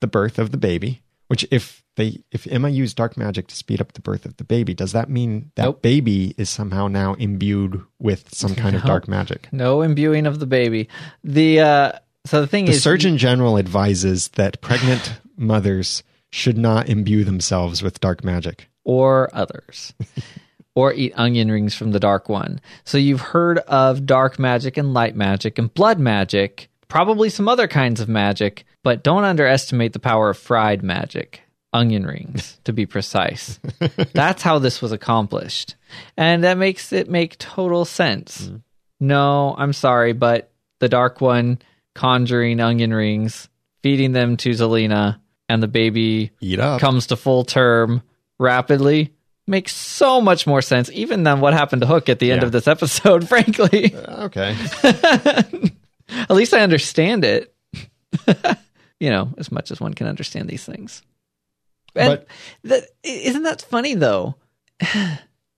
the birth of the baby. Which if they if Emma used dark magic to speed up the birth of the baby, does that mean that Nope. baby is somehow now imbued with some kind of dark magic? No imbuing of the baby. The uh so the thing is The is Surgeon General advises that pregnant mothers should not imbue themselves with dark magic. or others. or eat onion rings from the dark one. So you've heard of dark magic and light magic and blood magic, probably some other kinds of magic, but don't underestimate the power of fried magic. Onion rings, to be precise. That's how this was accomplished. And that makes it make total sense. Mm-hmm. No, I'm sorry, but the dark one conjuring onion rings, feeding them to Zelena, and the baby comes to full term rapidly makes so much more sense even than what happened to Hook at the end Yeah. of this episode, frankly. Uh, okay. at least I understand it. you know, as much as one can understand these things. And But- that, isn't that funny though?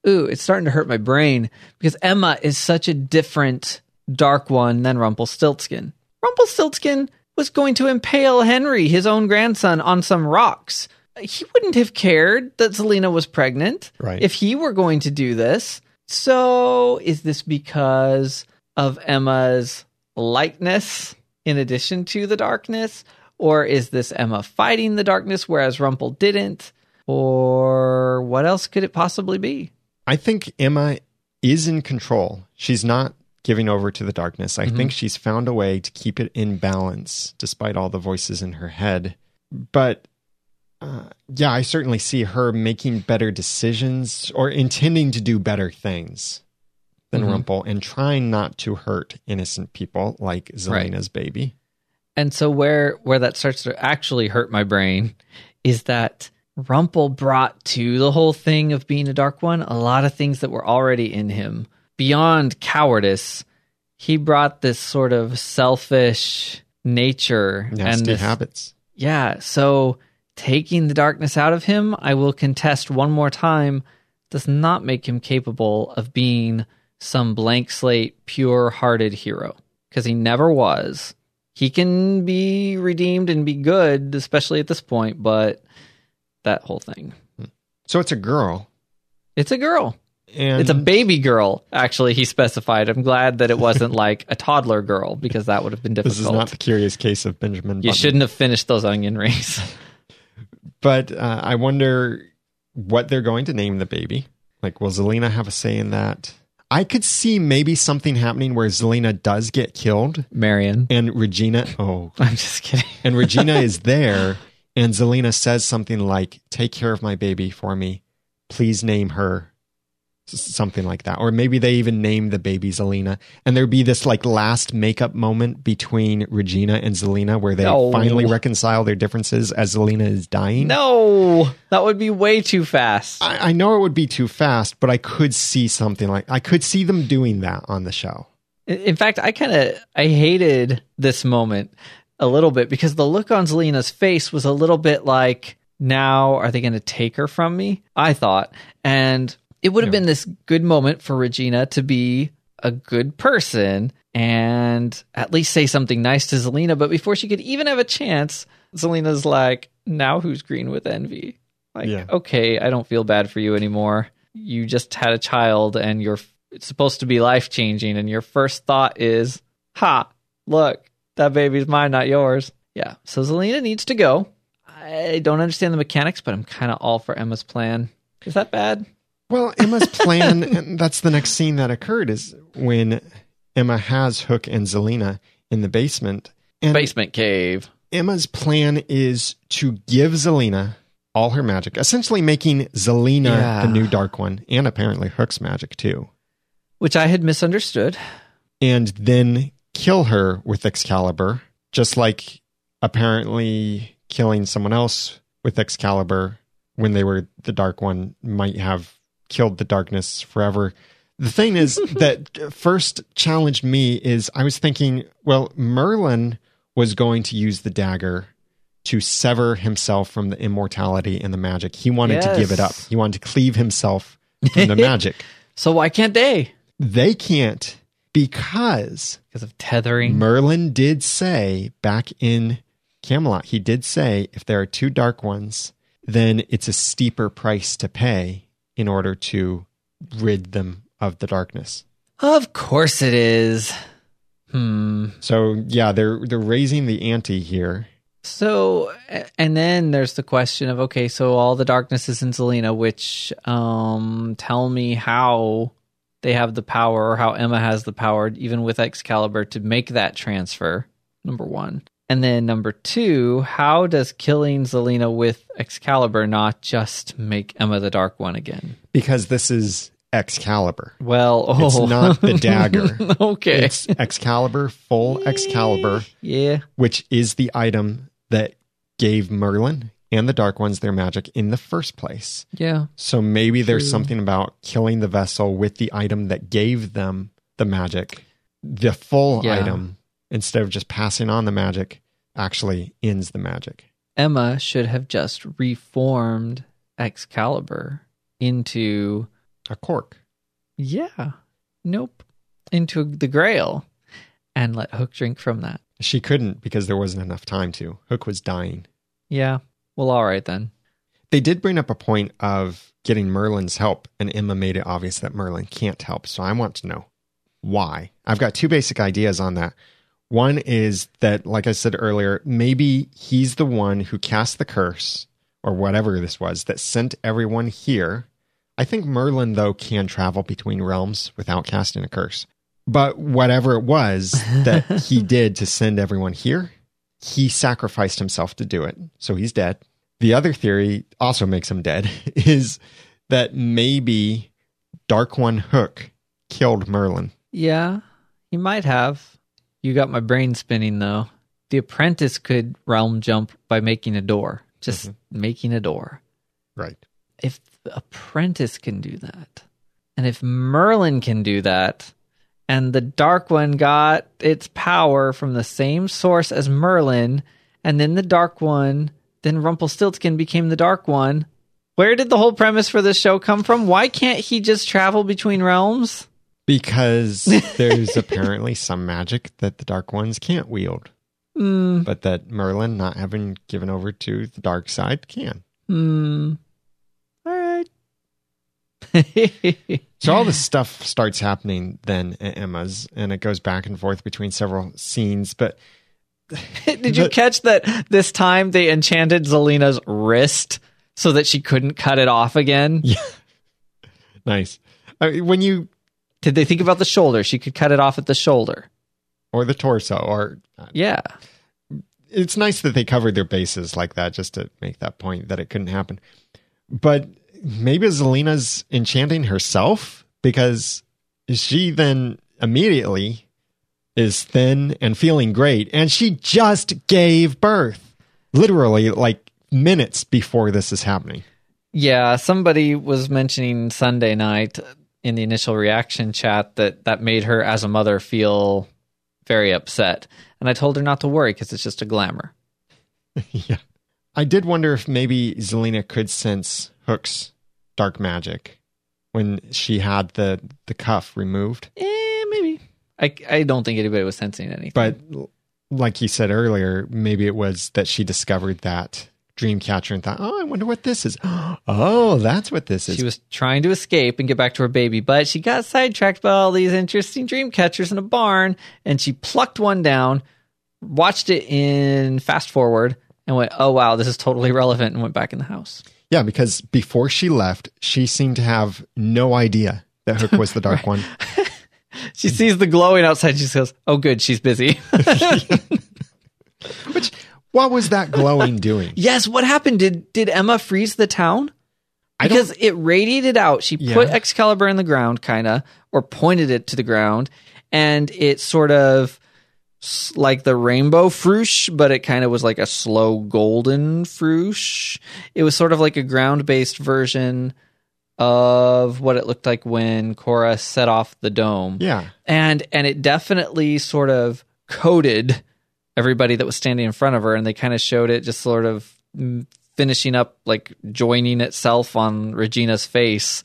Ooh, it's starting to hurt my brain because Emma is such a different dark one than Rumpelstiltskin. Rumpelstiltskin was going to impale Henry, his own grandson, on some rocks. He wouldn't have cared that Zelena was pregnant Right. if he were going to do this. So, is this because of Emma's lightness in addition to the darkness? Or is this Emma fighting the darkness whereas Rumpel didn't? Or what else could it possibly be? I think Emma is in control. She's not giving over to the darkness. I think she's found a way to keep it in balance despite all the voices in her head. But uh, yeah, I certainly see her making better decisions or intending to do better things than Mhm. Rumpel and trying not to hurt innocent people like. Zelena's baby. And so where where that starts to actually hurt my brain is that Rumpel brought to the whole thing of being a dark one a lot of things that were already in him. Beyond cowardice, he brought this sort of selfish nature and this, habits. yeah, so taking the darkness out of him, I will contest one more time, does not make him capable of being some blank slate, pure hearted hero. Because he never was. He can be redeemed and be good, especially at this point, but that whole thing. So it's a girl. It's a girl. And It's a baby girl, actually, he specified. I'm glad that it wasn't like a toddler girl because that would have been difficult. this is not the curious case of Benjamin you shouldn't have finished those onion rings. But uh, I wonder what they're going to name the baby. Like, will Zelena have a say in that? I could see maybe something happening where Zelena does get killed Marion. and Regina, oh, I'm just kidding. and Regina is there and Zelena says something like, take care of my baby for me. Please name her something like that. Or maybe they even name the baby Zelena and there'd be this like last makeup moment between Regina and Zelena where they No. finally reconcile their differences as Zelena is dying. No, that would be way too fast. I, I know it would be too fast, but I could see something like I could see them doing that on the show. In fact, I kind of I hated this moment a little bit because the look on Zelena's face was a little bit like, now are they going to take her from me? I thought, and it would have been this good moment for Regina to be a good person and at least say something nice to Zelena. But before she could even have a chance, Zelena's like, now who's green with envy? Like, Yeah. okay, I don't feel bad for you anymore. You just had a child and you're it's supposed to be life changing, and your first thought is, ha, look, that baby's mine, not yours. Yeah. So Zelena needs to go. I don't understand the mechanics, but I'm kind of all for Emma's plan. Is that bad? Well, Emma's plan, and that's the next scene that occurred, is when Emma has Hook and Zelena in the basement. And Basement cave. Emma's plan is to give Zelena all her magic, essentially making Zelena Yeah. the new Dark One, and apparently Hook's magic too, Which I had misunderstood. and then kill her with Excalibur, just like apparently killing someone else with Excalibur when they were the Dark One might have killed the darkness forever. The thing is that first challenged me is I was thinking, well, Merlin was going to use the dagger to sever himself from the immortality and the magic. He wanted to give it up. He wanted to cleave himself from the magic. So why can't they? They can't because Because of tethering. Merlin did say back in Camelot, he did say if there are two dark ones, then it's a steeper price to pay in order to rid them of the darkness. Of course it is. Hmm. So yeah, they're they're raising the ante here. So, and then there's the question of okay, so all the darkness is in Zelena, which um tell me how they have the power or how Emma has the power, even with Excalibur, to make that transfer. Number one. And then number two, how does killing Zelena with Excalibur not just make Emma the Dark One again? Because this is Excalibur. Well, oh. It's not the dagger. okay. It's Excalibur, full Excalibur, yeah. which is the item that gave Merlin and the Dark Ones their magic in the first place. Yeah. So maybe there's something about killing the vessel with the item that gave them the magic. The full Yeah. item, instead of just passing on the magic, actually ends the magic. Emma should have just reformed Excalibur into A cork. yeah, nope, into the Grail, and let Hook drink from that. She couldn't because there wasn't enough time to. Hook was dying. Yeah, well, all right then. They did bring up a point of getting Merlin's help, and Emma made it obvious that Merlin can't help. So I want to know why. I've got two basic ideas on that. One is that, like I said earlier, maybe he's the one who cast the curse or whatever this was that sent everyone here. I think Merlin, though, can travel between realms without casting a curse. But whatever it was that he did to send everyone here, he sacrificed himself to do it. So he's dead. The other theory also makes him dead is that maybe Dark One Hook killed Merlin. Yeah, he might have. You got my brain spinning though. The apprentice could realm jump by making a door, just mm-hmm. making a door. Right. if the apprentice can do that, and if Merlin can do that, and the Dark One got its power from the same source as Merlin, and then the Dark One, then Rumpelstiltskin became the Dark One. Where did the whole premise for this show come from? Why can't he just travel between realms? Because there's apparently some magic that the Dark Ones can't wield, Hmm. but that Merlin, not having given over to the dark side, can. Hmm. All right. So all this stuff starts happening then at Emma's, and it goes back and forth between several scenes. But Did you The- catch that this time they enchanted Zelena's wrist so that she couldn't cut it off again? yeah nice. I mean, when you Did they think about the shoulder? She could cut it off at the shoulder. or the torso, or uh, Yeah. it's nice that they covered their bases like that just to make that point that it couldn't happen. But maybe Zelena's enchanting herself because she then immediately is thin and feeling great, and she just gave birth, literally like minutes before this is happening. Yeah, somebody was mentioning Sunday night in the initial reaction chat that that made her as a mother feel very upset. And I told her not to worry because it's just a glamour. yeah. I did wonder if maybe Zelena could sense Hook's dark magic when she had the the cuff removed. Eh, maybe. I, I don't think anybody was sensing anything. But like you said earlier, maybe it was that she discovered that Dreamcatcher and thought, "Oh, I wonder what this is." Oh, that's what this is. She was trying to escape and get back to her baby, but she got sidetracked by all these interesting dream catchers in a barn, and she plucked one down, watched it in fast forward, and went, "Oh wow, this is totally relevant," and went back in the house. yeah, because before she left, she seemed to have no idea that Hook was the dark one. She sees the glowing outside. She says, "Oh, good, she's busy." Which what was that glowing doing? yes, what happened? Did did Emma freeze the town? I Because it radiated out. She put Excalibur in the ground, kind of, or pointed it to the ground, and it sort of like the rainbow froosh, but it kind of was like a slow golden froosh. It was sort of like a ground based version of what it looked like when Cora set off the dome. Yeah. And and it definitely sort of coded everybody that was standing in front of her and they kind of showed it just sort of finishing up like joining itself on Regina's face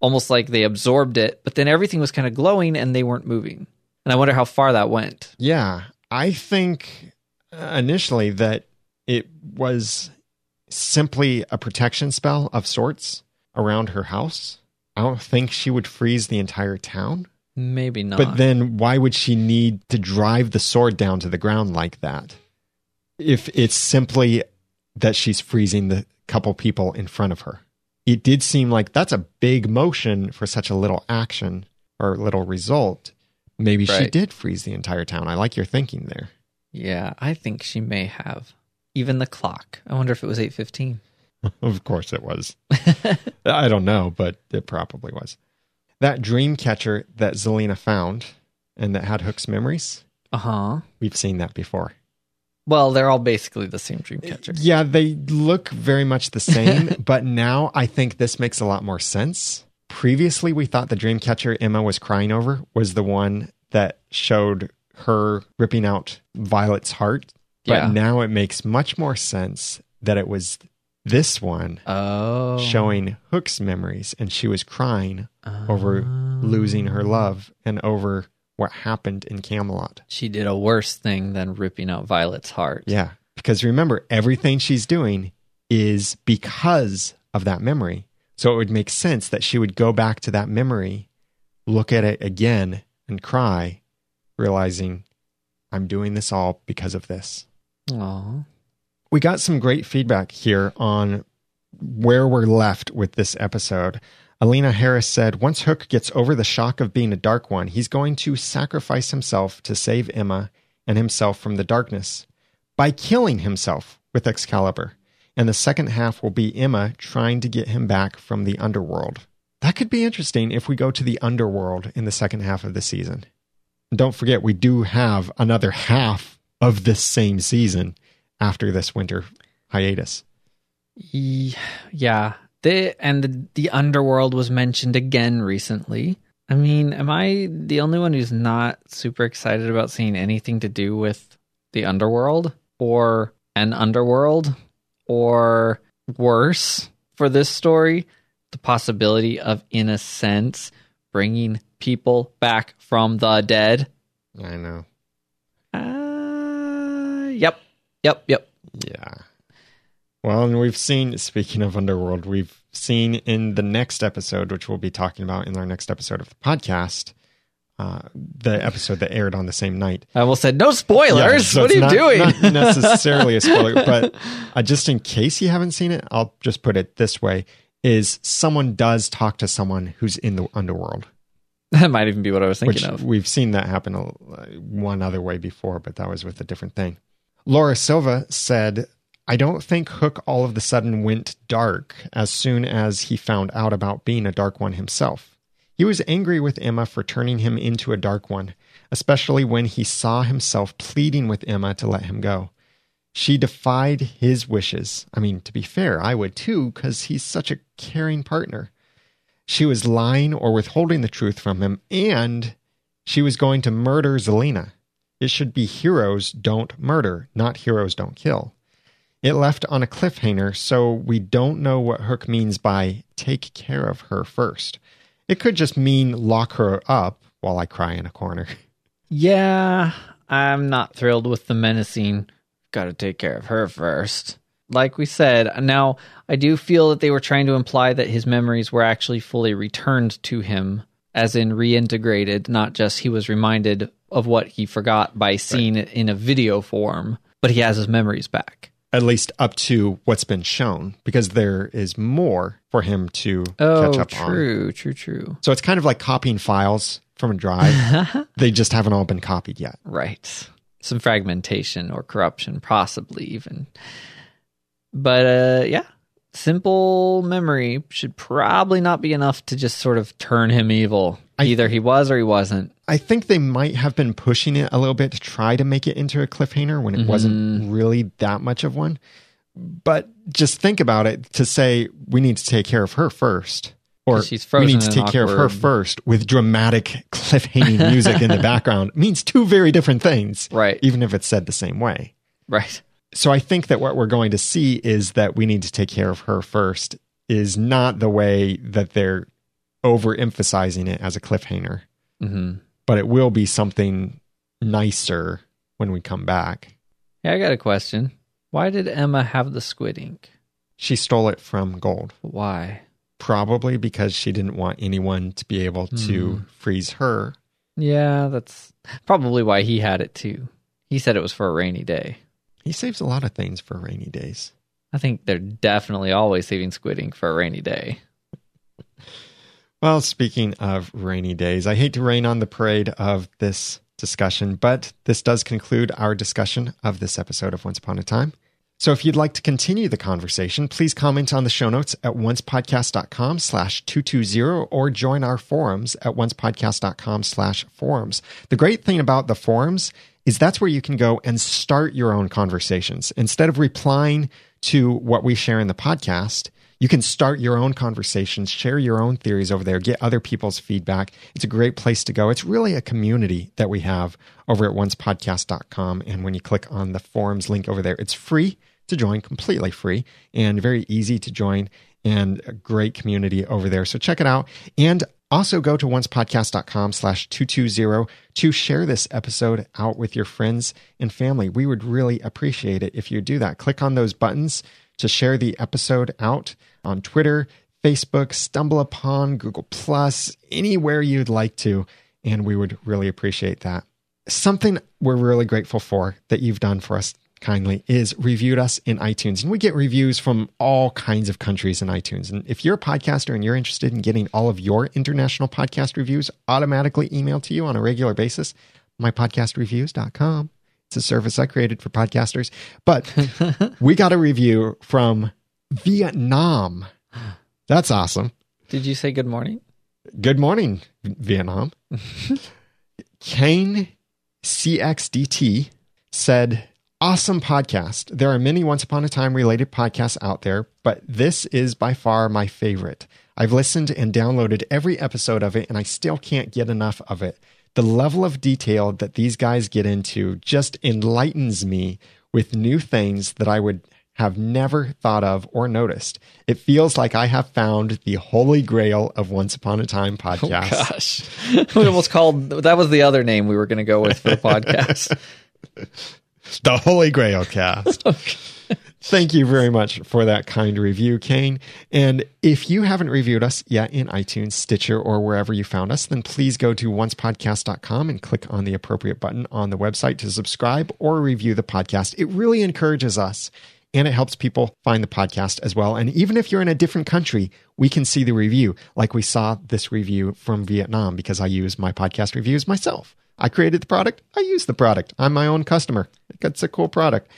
almost like they absorbed it, but then everything was kind of glowing and they weren't moving. And I wonder how far that went. Yeah. I think uh, initially that it was simply a protection spell of sorts around her house. I don't think she would freeze the entire town. Maybe not. But then why would she need to drive the sword down to the ground like that? If it's simply that she's freezing the couple people in front of her. It did seem like that's a big motion for such a little action or little result. Maybe she did freeze the entire town. I like your thinking there. yeah, I think she may have. Even the clock. I wonder if it was 8:15. Of course it was. I don't know, but it probably was. That dream catcher that Zelena found and that had Hook's memories, Uh-huh. we've seen that before. Well, they're all basically the same dream catcher. Yeah, they look very much the same, but now I think this makes a lot more sense. Previously, we thought the dream catcher Emma was crying over was the one that showed her ripping out Violet's heart. But Yeah. now it makes much more sense that it was this one Oh. showing Hook's memories, and she was crying over losing her love and over what happened in Camelot. She did a worse thing than ripping out Violet's heart. Yeah. Because remember, everything she's doing is because of that memory. So it would make sense that she would go back to that memory, look at it again, and cry, realizing, I'm doing this all because of this. Aw. We got some great feedback here on where we're left with this episode. Alina Harris said, Once Hook gets over the shock of being a Dark One, he's going to sacrifice himself to save Emma and himself from the darkness by killing himself with Excalibur. And the second half will be Emma trying to get him back from the underworld. That could be interesting if we go to the underworld in the second half of the season. And don't forget, we do have another half of this same season after this winter hiatus. Yeah. They, and the, the underworld was mentioned again recently. I mean, am I the only one who's not super excited about seeing anything to do with the underworld or an underworld or worse for this story? The possibility of, in a sense, bringing people back from the dead. I know. Uh, yep. Yep. Yeah. Well, and we've seen, speaking of Underworld, we've seen in the next episode, which we'll be talking about in our next episode of the podcast, uh, the episode that aired on the same night. I almost said no spoilers. Yeah, so what are you not- doing? Not necessarily a spoiler, but uh, just in case you haven't seen it, I'll just put it this way: is someone does talk to someone who's in the underworld, That might even be what I was thinking which of. we've seen that happen a, one other way before, but that was with a different thing. Laura Silva said, "I don't think Hook all of the sudden went dark as soon as he found out about being a Dark One himself." He was angry with Emma for turning him into a Dark One, especially when he saw himself pleading with Emma to let him go. She defied his wishes. I mean, to be fair, I would too, because he's such a caring partner. She was lying or withholding the truth from him, and she was going to murder Zelena. It should be heroes don't murder, not heroes don't kill. It left on a cliffhanger, so we don't know what Hook means by take care of her first. It could just mean lock her up while I cry in a corner. Yeah, I'm not thrilled with the menacing. Got to take care of her first. Like we said, now I do feel that they were trying to imply that his memories were actually fully returned to him, as in reintegrated, not just he was reminded of what he forgot by seeing it in a video form, but he has his memories back. At least up to what's been shown, because there is more for him to Oh, catch up on. true, true, true. So it's kind of like copying files from a drive. they just haven't all been copied yet. Right. Some fragmentation or corruption, possibly even. But uh, yeah, simple memory should probably not be enough to just sort of turn him evil. I- Either he was or he wasn't. I think they might have been pushing it a little bit to try to make it into a cliffhanger when it mm-hmm. wasn't really that much of one. But just think about it to say we need to take care of her first. Or she's we need to take care of her first with dramatic cliffhanging music in the background means two very different things, Right. even if it's said the same way. Right. So I think that what we're going to see is that we need to take care of her first is not the way that they're overemphasizing it as a cliffhanger, hmm but it will be something nicer when we come back. Yeah, I got a question. Why did Emma have the squid ink? She stole it from Gold, Why? probably because she didn't want anyone to be able to Hmm. freeze her. Yeah, that's probably why he had it too. He said it was for a rainy day. He saves a lot of things for rainy days. I think they're definitely always saving squid ink for a rainy day. Well, speaking of rainy days, I hate to rain on the parade of this discussion, but this does conclude our discussion of this episode of Once Upon a Time. So if you'd like to continue the conversation, please comment on the show notes at oncepodcast.com slash 220 or join our forums at oncepodcast.com slash forums. The great thing about the forums is that's where you can go and start your own conversations. Instead of replying to what we share in the podcast, you can start your own conversations, share your own theories over there, get other people's feedback. It's a great place to go. It's really a community that we have over at oncepodcast.com. And when you click on the forums link over there, it's free to join, completely free and very easy to join and a great community over there. So check it out. And also go to oncepodcast.com slash 220 to share this episode out with your friends and family. We would really appreciate it if you do that. Click on those buttons to share the episode out on Twitter, Facebook, Stumble Upon, Google Plus, anywhere you'd like to. And we would really appreciate that. Something we're really grateful for that you've done for us kindly is reviewed us in iTunes. And we get reviews from all kinds of countries in iTunes. And if you're a podcaster and you're interested in getting all of your international podcast reviews automatically emailed to you on a regular basis, mypodcastreviews.com. It's a service I created for podcasters. But we got a review from Vietnam. That's awesome. Did you say good morning? Good morning, Vietnam. Kane CXDT said, Awesome podcast. There are many Once Upon a Time related podcasts out there, but this is by far my favorite. I've listened and downloaded every episode of it, and I still can't get enough of it. The level of detail that these guys get into just enlightens me with new things that I would have never thought of or noticed. It feels like I have found the holy grail of Once Upon a Time oh, podcasts. Gosh. we almost called that was the other name we were going to go with for the podcast. The Holy Grail cast. Thank you very much for that kind review, Kane. And if you haven't reviewed us yet in iTunes, Stitcher, or wherever you found us, then please go to oncepodcast.com and click on the appropriate button on the website to subscribe or review the podcast. It really encourages us and it helps people find the podcast as well. And even if you're in a different country, we can see the review, like we saw this review from Vietnam because I use my podcast reviews myself. I created the product. I use the product. I'm my own customer. It's a cool product.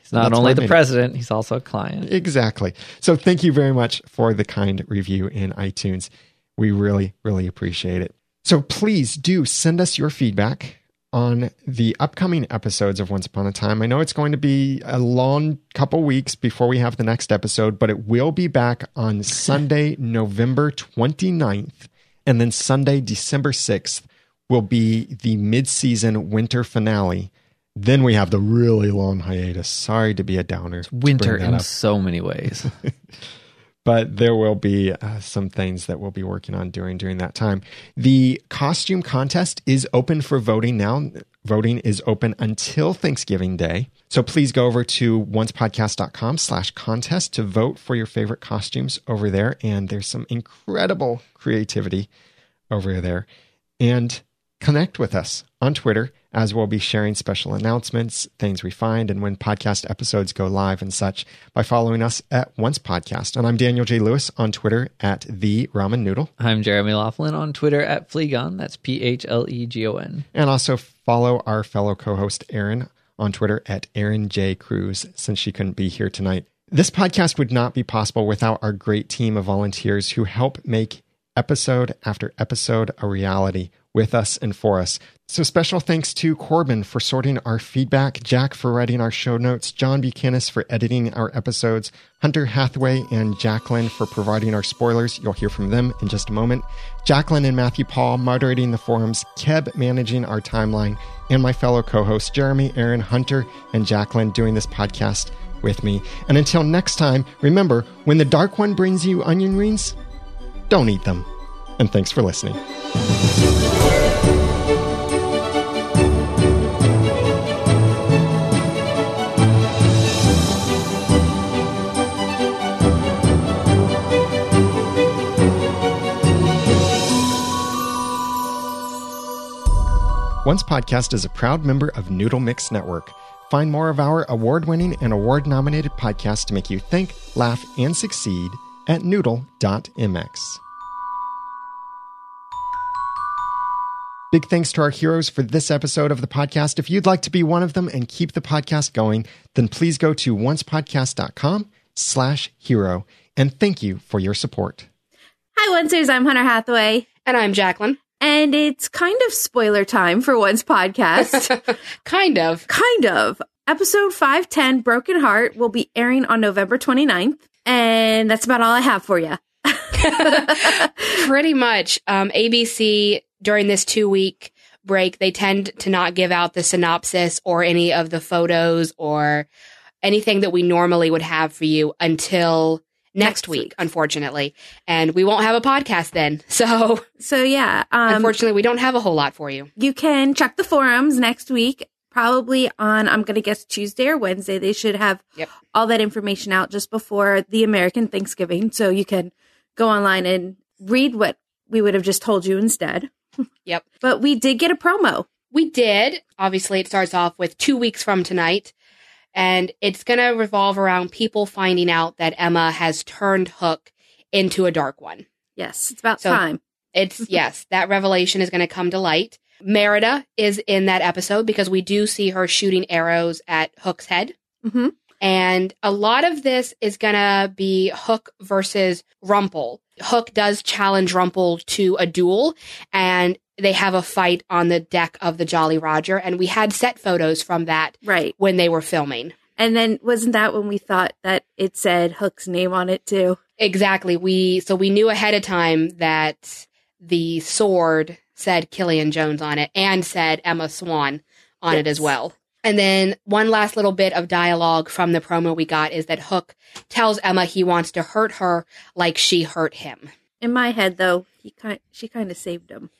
He's not That's only the it. president, he's also a client. Exactly. So thank you very much for the kind review in iTunes. We really, really appreciate it. So please do send us your feedback on the upcoming episodes of Once Upon a Time. I know it's going to be a long couple weeks before we have the next episode, but it will be back on Sunday, November 29th, and then Sunday, December 6th will be the mid-season winter finale. Then we have the really long hiatus. Sorry to be a downer. to Winter in up so many ways. but there will be uh, some things that we'll be working on doing during that time. The costume contest is open for voting now. Voting is open until Thanksgiving Day. So please go over to oncepodcast.com slash contest to vote for your favorite costumes over there. And there's some incredible creativity over there. And connect with us on Twitter as we'll be sharing special announcements, things we find, and when podcast episodes go live and such by following us at Once Podcast. And I'm Daniel J. Lewis on Twitter at the Ramen Noodle. I'm Jeremy Laughlin on Twitter at Phlegon. That's P H L E G O N. And also follow our fellow co-host Erin on Twitter at Erin J. Cruz since she couldn't be here tonight. This podcast would not be possible without our great team of volunteers who help make episode after episode a reality. With us and for us. So special thanks to Corbin for sorting our feedback, Jack for writing our show notes, John Buchanan for editing our episodes, Hunter Hathaway and Jacqueline for providing our spoilers. You'll hear from them in just a moment. Jacqueline and Matthew Paul moderating the forums, Keb managing our timeline, and my fellow co-hosts Jeremy, Erin, Hunter, and Jacqueline doing this podcast with me. And until next time, remember, when the Dark One brings you onion rings, don't eat them. And thanks for listening. Once Podcast is a proud member of Noodle Mix Network. Find more of our award winning and award nominated podcasts to make you think, laugh, and succeed at noodle.mx. Big thanks to our heroes for this episode of the podcast. If you'd like to be one of them and keep the podcast going, then please go to oncepodcast.com slash hero. And thank you for your support. Hi, Oncers. I'm Hunter Hathaway. And I'm Jacqueline. And it's kind of spoiler time for Once Podcast. kind of. kind of. Episode 510, Broken Heart, will be airing on November 29th. And that's about all I have for you. Pretty much. Um, ABC, during this two week break, they tend to not give out the synopsis or any of the photos or anything that we normally would have for you until next, Next week, week. unfortunately. And we won't have a podcast then. So So, yeah. Um, unfortunately, we don't have a whole lot for you. you can check the forums next week. Probably on, I'm going to guess Tuesday or Wednesday. They should have Yep. all that information out just before the American Thanksgiving. So you can go online and read what we would have just told you instead. Yep. But we did get a promo. We did. Obviously, it starts off with two weeks from tonight, and it's going to revolve around people finding out that Emma has turned Hook into a dark one. Yes, it's about So- time. It's, yes, that revelation is going to come to light. Merida is in that episode because we do see her shooting arrows at Hook's head. hmm And a lot of this is going to be Hook versus Rumple. Hook does challenge Rumple to a duel, and they have a fight on the deck of the Jolly Roger. And we had set photos from that Right. when they were filming. And then wasn't that when we thought that it said Hook's name on it too? Exactly. We so we knew ahead of time that the sword said Killian Jones on it and said Emma Swan on it as well. And then one last little bit of dialogue from the promo we got is that Hook tells Emma he wants to hurt her like she hurt him. In my head, though, he kind she kind of saved him,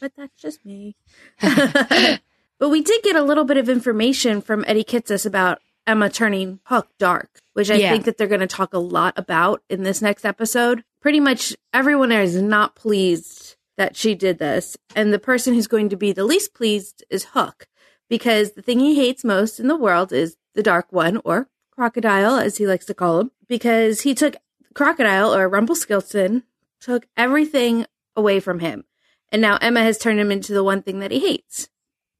but that's just me. but we did get a little bit of information from Eddie Kitsis about Emma turning Hook dark, which I Yeah. think that they're going to talk a lot about in this next episode. Pretty much everyone is not pleased that she did this, and the person who's going to be the least pleased is Hook, because the thing he hates most in the world is the Dark One, or Crocodile, as he likes to call him, because he took Crocodile or Rumpelstiltskin took everything away from him. And now Emma has turned him into the one thing that he hates.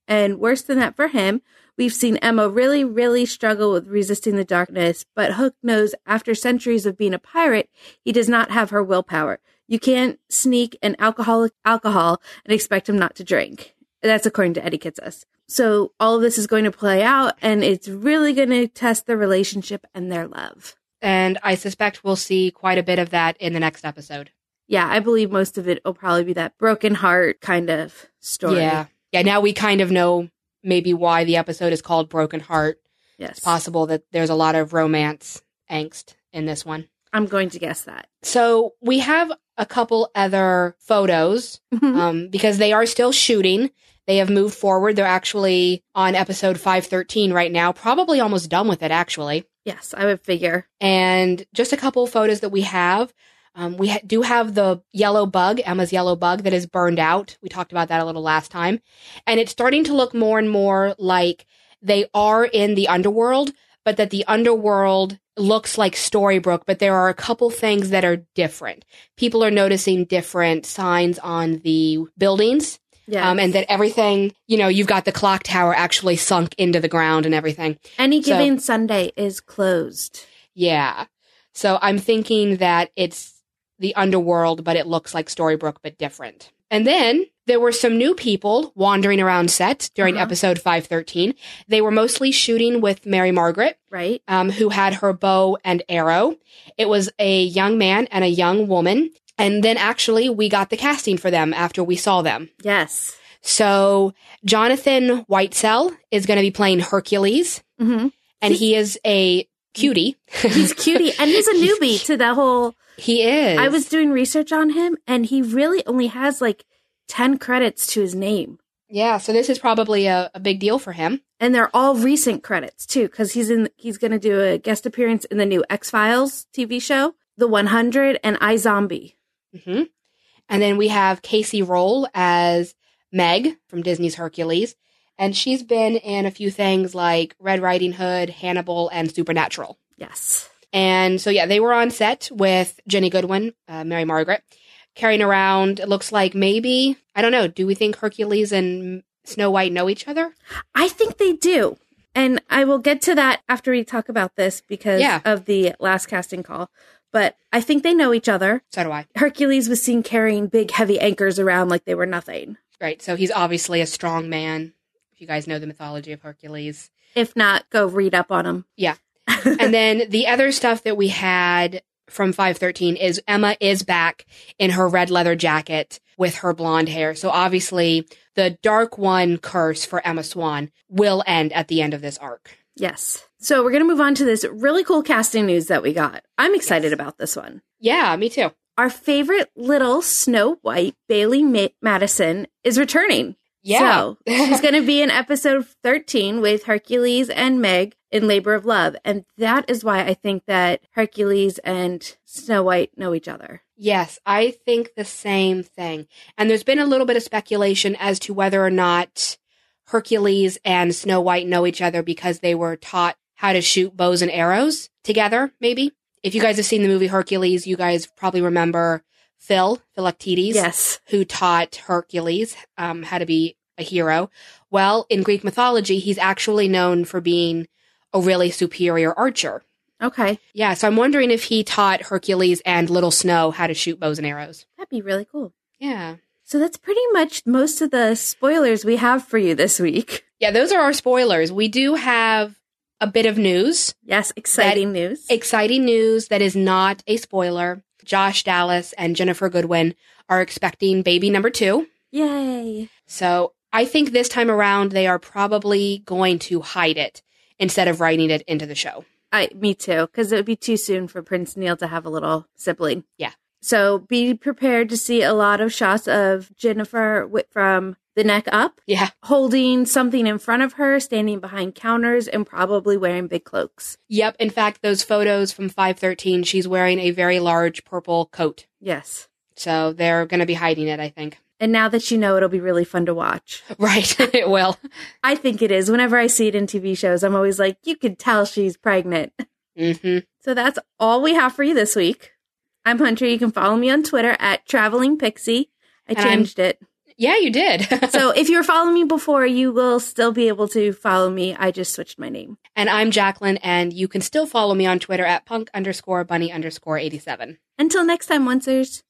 And worse than that for him, we've seen Emma really, really struggle with resisting the darkness. But Hook knows after centuries of being a pirate, he does not have her willpower. You can't sneak an alcoholic alcohol and expect him not to drink. That's according to Eddie Kitsis. So all of this is going to play out and it's really going to test their relationship and their love. And I suspect we'll see quite a bit of that in the next episode. yeah, I believe most of it will probably be that broken heart kind of story. Yeah. Yeah, now we kind of know maybe why the episode is called Broken Heart. Yes. It's possible that there's a lot of romance angst in this one. I'm going to guess that. So we have a couple other photos Mhm. um, because they are still shooting. They have moved forward. They're actually on episode 513 right now, probably almost done with it, actually. yes, I would figure. And just a couple photos that we have. Um, we ha- do have the yellow bug, Emma's yellow bug, that is burned out. We talked about that a little last time. And it's starting to look more and more like they are in the underworld, but that the underworld looks like Storybrooke, but there are a couple things that are different. People are noticing different signs on the buildings, Yeah. um, and that everything, you know, you've got the clock tower actually sunk into the ground and everything. any so- given Sunday is closed. Yeah. So I'm thinking that it's the underworld, but it looks like Storybrooke, but different. And then There were some new people wandering around set during Uh-huh. episode 513. They were mostly shooting with Mary Margaret, Right? um, who had her bow and arrow. It was a young man and a young woman. And then actually, we got the casting for them after we saw them. Yes. So Jonathan Whitesell is going to be playing Hercules, hmm and he is a cutie. He's cutie and he's a newbie to the whole. he is. I was doing research on him and he really only has like 10 credits to his name. yeah. So this is probably a, a big deal for him. And they're all recent credits too, because he's in. He's going to do a guest appearance in the new X Files TV show, The 100, and I Zombie. hmm And then we have Kacey Rohl as Meg from Disney's Hercules. And she's been in a few things like Red Riding Hood, Hannibal, and Supernatural. Yes. And so, yeah, they were on set with Ginny Goodwin, uh, Mary Margaret, carrying around, it looks like maybe, I don't know, do we think Hercules and Snow White know each other? I think they do. And I will get to that after we talk about this because Yeah. of the last casting call. But I think they know each other. So do I. Hercules was seen carrying big, heavy anchors around like they were nothing. Right. So he's obviously a strong man. If you guys know the mythology of Hercules. If not, go read up on him. Yeah. and then the other stuff that we had from 513 is Emma is back in her red leather jacket with her blonde hair. So obviously the dark one curse for Emma Swan will end at the end of this arc. Yes. So we're going to move on to this really cool casting news that we got. I'm excited about this one. Yeah, me too. Our favorite little Snow White, Bailee Ma- Madison, is returning. Yeah. So she's going to be in episode 13 with Hercules and Meg in Labor of Love. And that is why I think that Hercules and Snow White know each other. Yes, I think the same thing. And there's been a little bit of speculation as to whether or not Hercules and Snow White know each other because they were taught how to shoot bows and arrows together, maybe. If you guys have seen the movie Hercules, you guys probably remember Phil, Philoctetes, Yes. who taught Hercules um, how to be a hero. Well, in Greek mythology, he's actually known for being a really superior archer. Okay. Yeah, so I'm wondering if he taught Hercules and Little Snow how to shoot bows and arrows. That'd be really cool. Yeah. So that's pretty much most of the spoilers we have for you this week. Yeah, those are our spoilers. We do have a bit of news, Yes, exciting news. exciting news that is not a spoiler. Josh Dallas and Ginnifer Goodwin are expecting baby number two. Yay. So I think this time around they are probably going to hide it instead of writing it into the show. I, me too, because it would be too soon for Prince Neal to have a little sibling. Yeah. So be prepared to see a lot of shots of Ginnifer from the neck up, Yeah. holding something in front of her, standing behind counters, and probably wearing big cloaks. Yep. In fact, those photos from 513, she's wearing a very large purple coat. Yes. So they're going to be hiding it, I think. And now that you know, it'll be really fun to watch. Right. it will. I think it is. Whenever I see it in TV shows, I'm always like, you could tell she's pregnant. hmm So that's all we have for you this week. I'm Hunter. You can follow me on Twitter at Traveling Pixie. I changed it. Yeah, you did. So if you were following me before, you will still be able to follow me. I just switched my name. and I'm Jacqueline, and you can still follow me on Twitter at punk underscore bunny underscore 87. Until next time, Oncers.